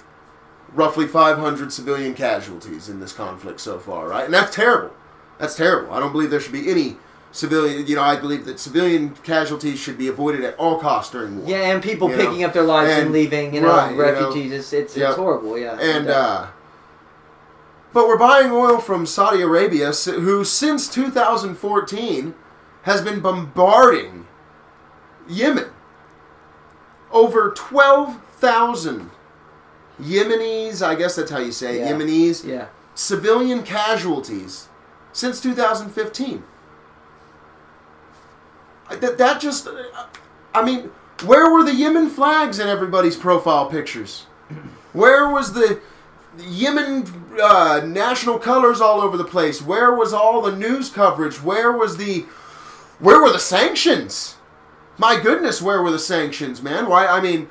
roughly 500 civilian casualties in this conflict so far, right? And that's terrible. That's terrible. I don't believe there should be any civilian. You know, I believe that civilian casualties should be avoided at all costs during war. yeah, and people you know, picking up their lives and, and- leaving. You know, right, you know, refugees. it's it's, yeah. it's horrible. Yeah, And uh, But we're buying oil from Saudi Arabia, who since 2014 has been bombarding Yemen. Over 12,000 Yemenis, I guess that's how you say it, Yeah. Yemenis, Yeah. civilian casualties since 2015. That, that just, I mean, where were the Yemen flags in everybody's profile pictures? Where was the Yemen uh, national colors all over the place? Where was all the news coverage? Where was the, where were the sanctions? My goodness, where were the sanctions, man? Why? I mean,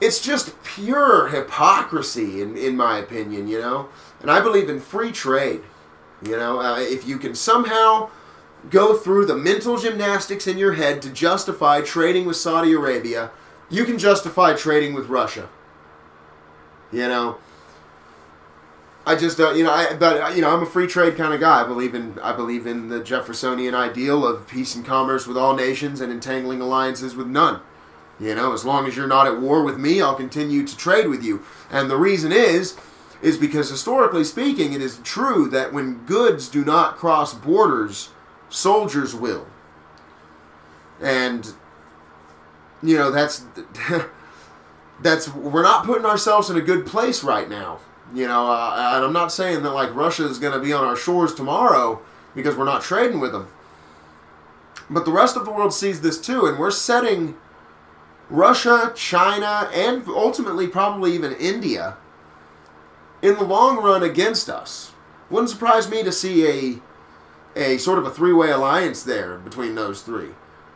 it's just pure hypocrisy, in in my opinion. You know, and I believe in free trade. You know, uh, if you can somehow go through the mental gymnastics in your head to justify trading with Saudi Arabia, you can justify trading with Russia. You know, I just uh, you know I but uh, you know I'm a free trade kind of guy. I believe in I believe in the Jeffersonian ideal of peace and commerce with all nations and entangling alliances with none. You know, as long as you're not at war with me, I'll continue to trade with you. And the reason is is because historically speaking, it is true that when goods do not cross borders, soldiers will. And you know, that's that's we're not putting ourselves in a good place right now. You know, uh, and I'm not saying that like Russia is going to be on our shores tomorrow because we're not trading with them. But the rest of the world sees this too, and we're setting Russia, China, and ultimately probably even India in the long run against us. Wouldn't surprise me to see a a sort of a three way alliance there between those three.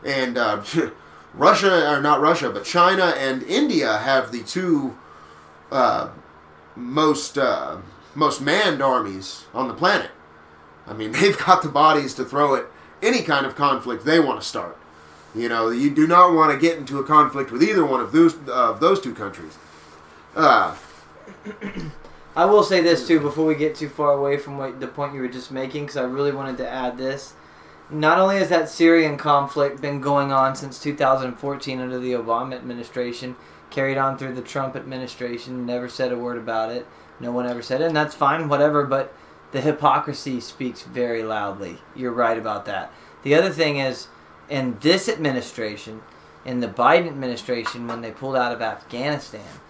And uh, Russia, or not Russia, but China and India have the two uh, most uh, most manned armies on the planet. I mean, they've got the bodies to throw at any kind of conflict they want to start. You know, you do not want to get into a conflict with either one of those of those two countries. Uh, I will say this too before we get too far away from what the point you were just making, because I really wanted to add this. Not only has that Syrian conflict been going on since 2014 under the Obama administration, carried on through the Trump administration, never said a word about it. No one ever said it, and that's fine, whatever. But the hypocrisy speaks very loudly. You're right about that. The other thing is, in this administration, in the Biden administration, when they pulled out of Afghanistan,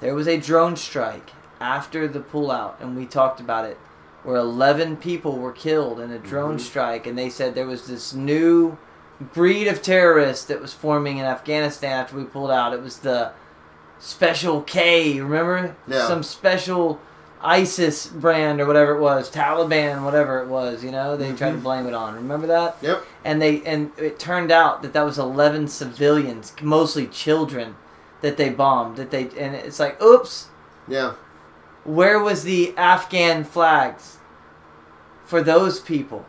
there was a drone strike after the pullout, and we talked about it, where 11 people were killed in a drone Mhm. strike, and they said there was this new breed of terrorists that was forming in Afghanistan after we pulled out. It was the Special K, remember? Yeah. Some special ISIS brand or whatever it was, Taliban, whatever it was, you know? They tried to Mhm. blame it on. Remember that? yep. and they and it turned out that that was 11 civilians mostly children that they bombed that they and it's like oops Yeah. where was the afghan flags for those people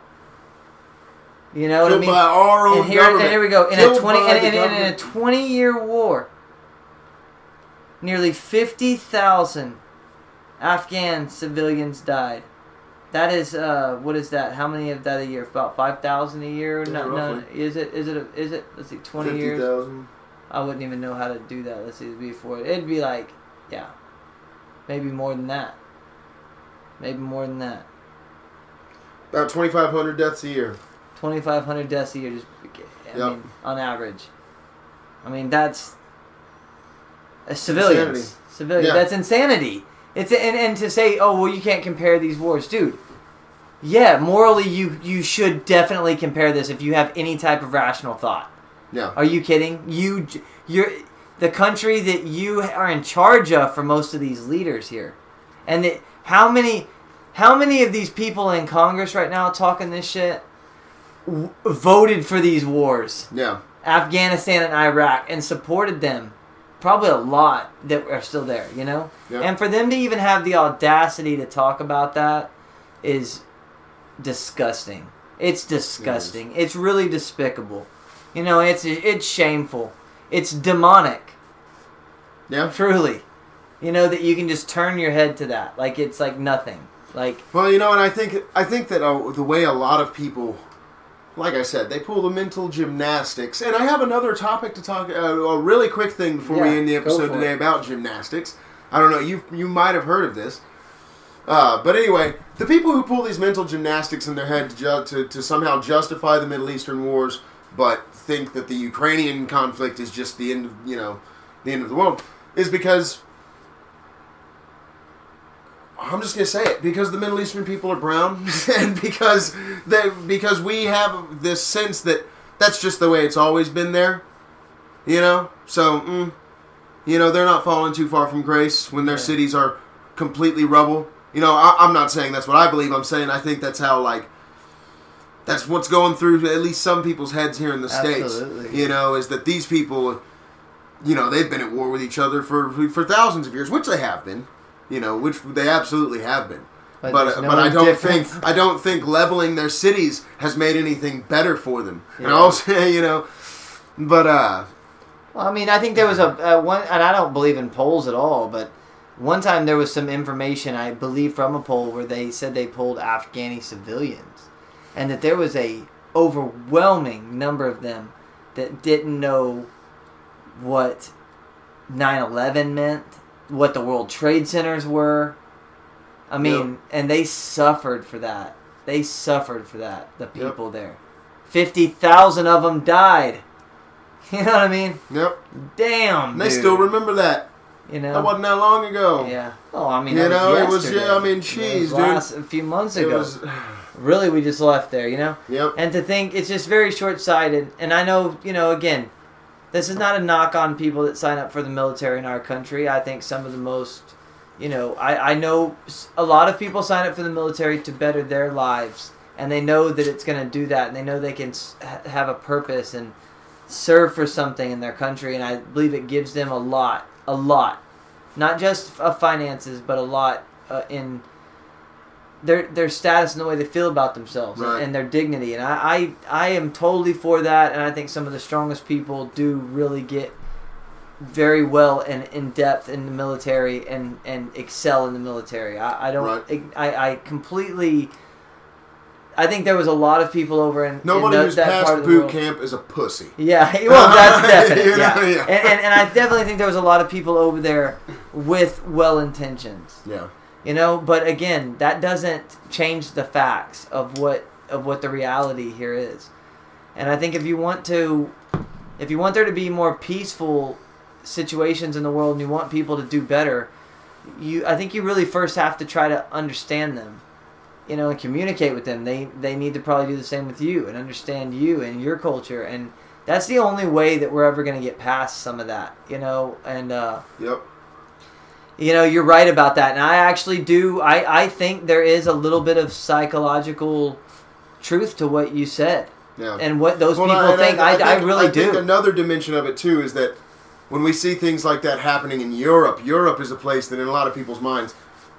you know what i mean by our own and here, government. and here we go in a 20 by and, the and- and in a 20 year war nearly 50,000 afghan civilians died that is uh what is that how many of that a year about 5,000 a year Yeah, no, no is it is it a, is it let's see 20 years 50,000. I wouldn't even know how to do that. Let's see, it'd be it'd be like, yeah, maybe more than that. Maybe more than that. About 2,500 deaths a year. Twenty five hundred deaths a year, just I Yep. mean, on average. I mean, that's uh, civilians. Insanity. Civilians. Yeah. That's insanity. It's and, and to say, oh well, you can't compare these wars, dude. Yeah, morally, you you should definitely compare this if you have any type of rational thought. Yeah. Are you kidding? You, you're the country that you are in charge of for most of these leaders here, and that how many, how many of these people in Congress right now talking this shit w- voted for these wars, Yeah. Afghanistan and Iraq, and supported them? Probably a lot that are still there, you know. Yeah. And for them to even have the audacity to talk about that is disgusting. It's disgusting. It's really despicable. You know, it's it's shameful. It's demonic, Yeah. truly. You know that you can just turn your head to that, like it's like nothing. Like Well, you know, and I think I think that uh, the way a lot of people, like I said, they pull the mental gymnastics. And I have another topic to talk. Uh, a really quick thing before Yeah, we end the episode today it. about gymnastics. I don't know. You you might have heard of this. Uh, but anyway, the people who pull these mental gymnastics in their head to, ju- to, to somehow justify the Middle Eastern wars, but think that the Ukrainian conflict is just the end, of, you know, the end of the world, is because I'm just gonna say it because the Middle Eastern people are brown, and because they because we have this sense that that's just the way it's always been there, you know. So, mm, you know, they're not falling too far from grace when their Yeah. cities are completely rubble. You know, I, I'm not saying that's what I believe. I'm saying I think that's how like that's what's going through at least some people's heads here in the Absolutely. states. You know, is that these people, you know, they've been at war with each other for for thousands of years, which they have been. You know, which they absolutely have been. But But there's but, I don't difference. think I don't think leveling their cities has made anything better for them. And Yeah. also, you know, but uh, Well, I mean, I think there was a, a one, and I don't believe in polls at all, but one time there was some information I believe from a poll where they said they polled Afghani civilians, and that there was a overwhelming number of them that didn't know what 9/11 meant, what the World Trade Centers were. I mean, and they suffered for that. They suffered for that. The people there, fifty thousand of them died. You know what I mean? yep, Damn. and they dude. still remember that. You know. That wasn't that long ago. Yeah. Oh, I mean, You know, it was- yeah, I mean, jeez, dude. last- a few months ago. was, Really, we just left there. You know. yep. And to think it's just very short sighted. And I know, you know, again, this is not a knock on people that sign up for the military in our country. I think some of the most, you know, I, I know a lot of people sign up for the military to better their lives. And they know that it's going to do that. And they know they can have a purpose and serve for something in their country. And I believe it gives them a lot, a lot. Not just of finances, but a lot uh, in their their status and the way they feel about themselves and- Right. and their dignity. And I, I I am totally for that. And I think some of the strongest people do really get very well and in depth in the military and and excel in the military. I, I don't I, I completely. I think there was a lot of people over in Nobody in tho- who's that past part of the boot camp is a pussy. Yeah, well, that's definite. You know, yeah. yeah. And, and, and I definitely think there was a lot of people over there with well intentions. Yeah. You know, but again, that doesn't change the facts of what of what the reality here is. And I think if you want to if you want there to be more peaceful situations in the world and you want people to do better, you I think you really first have to try to understand them. You know, and communicate with them. They they need to probably do the same with you and understand you and your culture and that's the only way that we're ever going to get past some of that, you know, and uh Yep. You know, you're right about that. And I actually do. I, I think there is a little bit of psychological truth to what you said Yeah. and what those Well, people and think. I, I, really I think do. another dimension of it too is that when we see things like that happening in Europe, Europe is a place that in a lot of people's minds,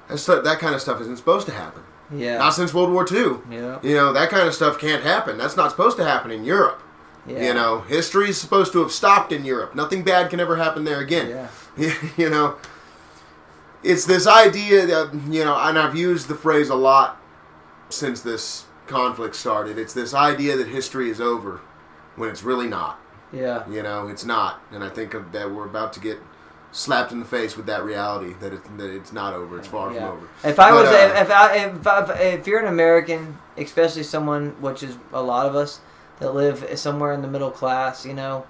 that, that kind of stuff isn't supposed to happen. yeah. Not since World War II. yeah. You know, that kind of stuff can't happen. That's not supposed to happen in Europe. Yeah. You know, history is supposed to have stopped in Europe. Nothing bad can ever happen there again. Yeah. you know, it's this idea that, you know, and I've used the phrase a lot since this conflict started. It's this idea that history is over when it's really not. Yeah. You know, it's not. And I think that we're about to get slapped in the face with that reality that, it, that it's not over. It's far Yeah. from over. If I But, was, uh, if, if, I, if, I, if you're an American, especially someone, which is a lot of us that live somewhere in the middle class, you know,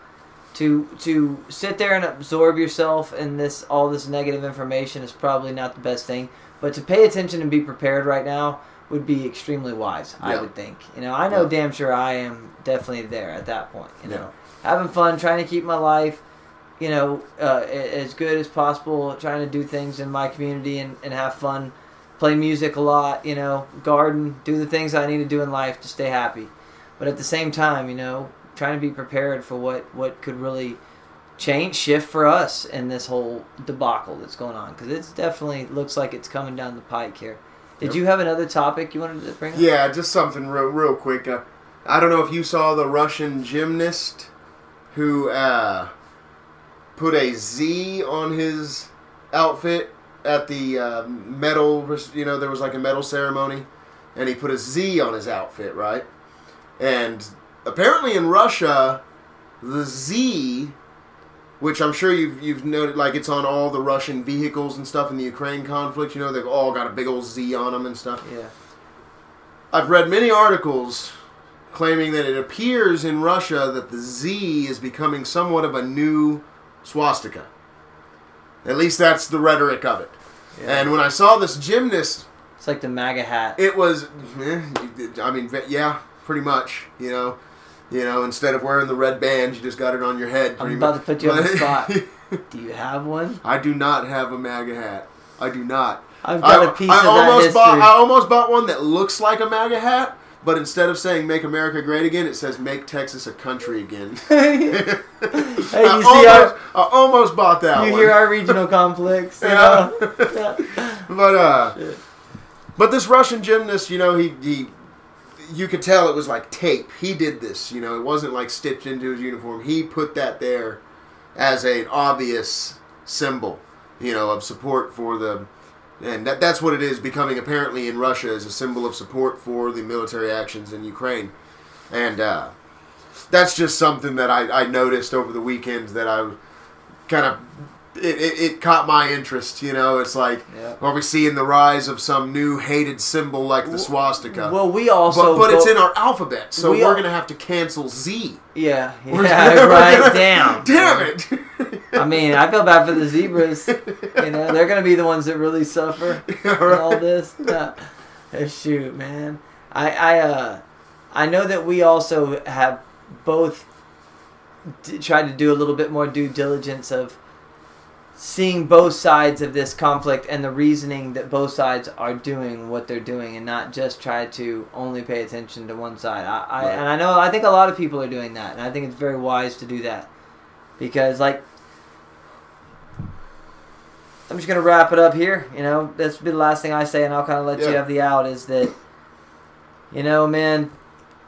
to to sit there and absorb yourself in this all this negative information is probably not the best thing. But to pay attention and be prepared right now would be extremely wise. I would think. You know, I know Yeah. damn sure I am definitely there at that point. You Yeah. know, having fun, trying to keep my life you know, uh, as good as possible, trying to do things in my community and, and have fun, play music a lot, you know, garden, do the things I need to do in life to stay happy. But at the same time, you know, trying to be prepared for what, what could really change, shift for us in this whole debacle that's going on. Because it's definitely looks like it's coming down the pike here. Did Yep. you have another topic you wanted to bring up? Yeah, just something real, real quick. Uh, I don't know if you saw the Russian gymnast who uh, put a Z on his outfit at the uh, medal. You know, there was like a medal ceremony, and he put a Z on his outfit, right? And apparently in Russia, the Z which I'm sure you've you've noted, like it's on all the Russian vehicles and stuff in the Ukraine conflict. You know, they've all got a big old Z on them and stuff. Yeah. I've read many articles claiming that it appears in Russia that the Z is becoming somewhat of a new swastika. At least that's the rhetoric of it. yeah. And when I saw this gymnast, it's like the MAGA hat. it was, eh, I mean, yeah, pretty much. You know, you know, instead of wearing the red band, you just got it on your head. I'm about much. to put you on the spot. Do you have one? I do not have a MAGA hat. I do not. I've got I, a piece I of that almost history. bought. I almost bought one that looks like a MAGA hat, but instead of saying "Make America Great Again," it says "Make Texas a Country Again." hey, you I, see almost, our, I almost bought that you one. hear our regional conflicts. You Yeah. know? Yeah. but uh, Shit. but this Russian gymnast, you know, he he, you could tell it was like tape. He did this, you know, it wasn't like stitched into his uniform. He put that there as an obvious symbol, you know, of support for the. And that, that's what it is becoming apparently in Russia as a symbol of support for the military actions in Ukraine. And uh, that's just something that I, I noticed over the weekend that I kind of it, it, it caught my interest. You know, it's like Yeah. are we seeing the rise of some new hated symbol like the swastika? Well, we also. but, but it's in our alphabet, so we are going to have to cancel Z. Yeah, We're yeah, right. gonna- Damn. Damn it! I mean, I feel bad for the zebras. You know, they're gonna be the ones that really suffer Yeah, in all right. this. Uh, shoot, man. I I uh I know that we also have both d- tried to do a little bit more due diligence of seeing both sides of this conflict and the reasoning that both sides are doing what they're doing and not just try to only pay attention to one side. I, I Right. and I know I think a lot of people are doing that and I think it's very wise to do that. Because like I'm just gonna wrap it up here. You know, that's be the last thing I say, and I'll kind of let you have the out. Is that, you know, man,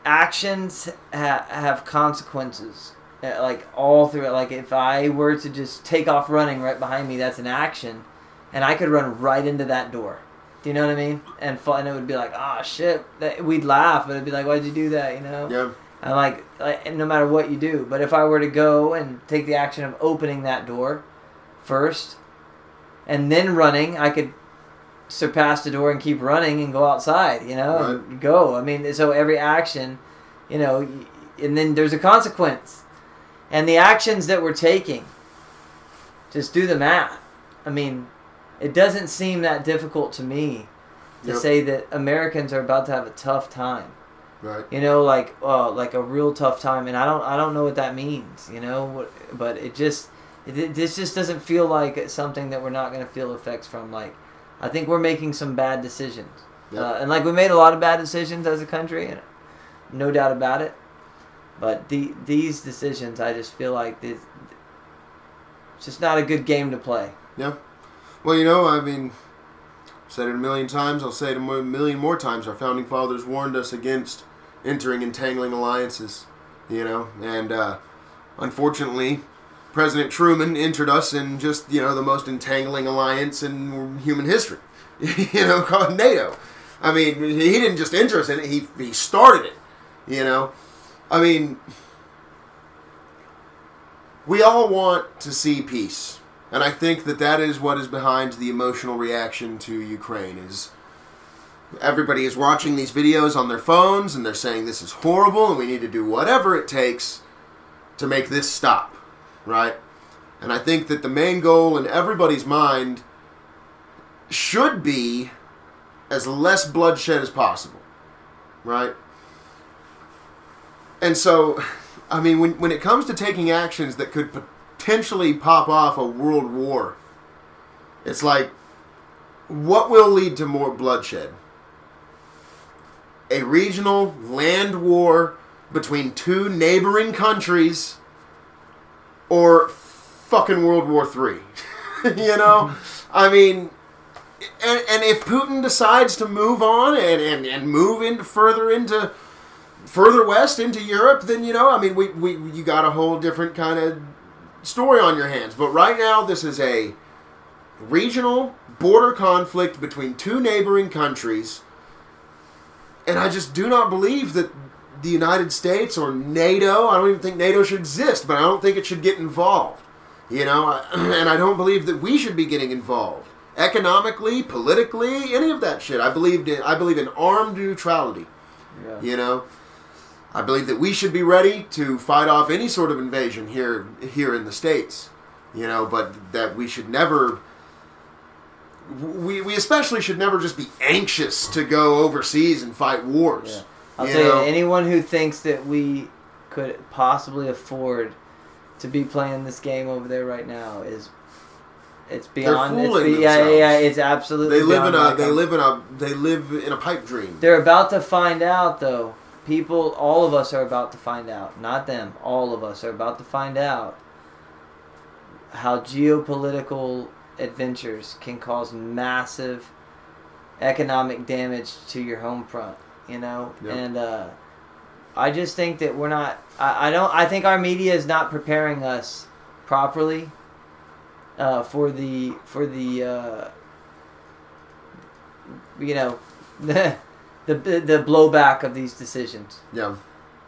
actions ha- have consequences. Like all through it. Like if I were to just take off running right behind me, that's an action, and I could run right into that door. Do you know what I mean? And fall, and it would be like, oh shit. That- We'd laugh, but it'd be like, why'd you do that? You know? yeah, And like, like, no matter what you do, but if I were to go and take the action of opening that door first, and then running, I could surpass the door and keep running and go outside. You know, and go. I mean, so every action, you know, and then there's a consequence, and the actions that we're taking. Just do the math. I mean, it doesn't seem that difficult to me to Yep. say that Americans are about to have a tough time right. you know like uh, like a real tough time and i don't i don't know what that means you know but it just it, this just doesn't feel like it's something that we're not going to feel effects from like i think we're making some bad decisions Yeah. uh, and like we made a lot of bad decisions as a country and no doubt about it but the these decisions i just feel like this it's just not a good game to play Yeah. Well, you know, I mean, said it a million times. I'll say it a million more times. Our founding fathers warned us against entering entangling alliances. You know, and uh, unfortunately, President Truman entered us in just you know the most entangling alliance in human history. you know, called NATO. I mean, he didn't just enter us in it; he he started it. You know, I mean, we all want to see peace. And I think that that is what is behind the emotional reaction to Ukraine is everybody is watching these videos on their phones and they're saying this is horrible and we need to do whatever it takes to make this stop, right? And I think that the main goal in everybody's mind should be as less bloodshed as possible, right? And so, I mean, when, when it comes to taking actions that could potentially pop off a world war, it's like, what will lead to more bloodshed? A regional land war between two neighboring countries or fucking World War Three? you know? I mean, and, and if Putin decides to move on and, and, and move into further into further west into Europe, then you know, I mean, we, we you got a whole different kind of story on your hands. But right now, this is a regional border conflict between two neighboring countries, and I just do not believe that the United States or NATO. I don't even think NATO should exist, but I don't think it should get involved. You know, and I don't believe that we should be getting involved economically, politically, any of that shit. I believed in I believe in armed neutrality. Yeah. You know, I believe that we should be ready to fight off any sort of invasion here here in the states. You know, but that we should never. We, we especially should never just be anxious to go overseas and fight wars. Yeah. I'll You tell know? you, anyone who thinks that we could possibly afford to be playing this game over there right now is it's beyond. it's fooling be, yeah, yeah, yeah, it's absolutely. They live in a they live in a they live in a pipe dream. They're about to find out, though. People, all of us are about to find out. Not them. All of us are about to find out how geopolitical adventures can cause massive economic damage to your home front. You know, Yep. and uh, I just think that we're not. I, I don't. I think our media is not preparing us properly uh, for the for the uh, you know the, the blowback of these decisions. Yeah.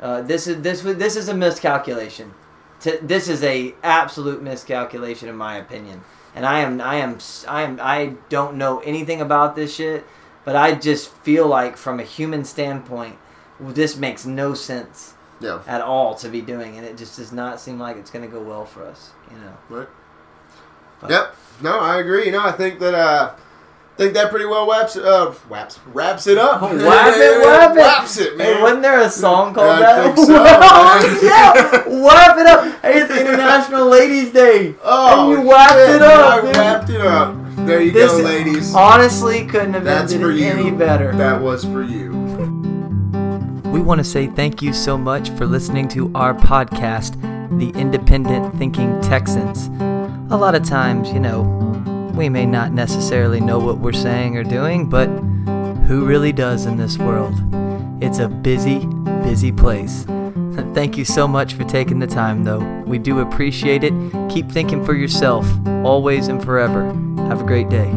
Uh, this is this this is a miscalculation. T- this is a absolute miscalculation in my opinion. And I am I am I am I don't know anything about this shit, but I just feel like from a human standpoint, this makes no sense Yeah. at all to be doing, and it just does not seem like it's going to go well for us. You know. Right. But- Yep. No, I agree. You know, I think that uh think that pretty well wraps uh wraps wraps it up. Whap it, whap it. Wraps it, man. Hey, wasn't there a song called I that? so, Oh, yeah, wrap it up. Hey, it's International Ladies Day, Oh, and you whapped shit, it up. I dude. wrapped it up. There you This go, ladies. honestly couldn't have That's ended for you. any better. That was for you. We want to say thank you so much for listening to our podcast, The Independent Thinking Texans. A lot of times, you know, we may not necessarily know what we're saying or doing, but who really does in this world? It's a busy, busy place. Thank you so much for taking the time, though. We do appreciate it. Keep thinking for yourself, always and forever. Have a great day.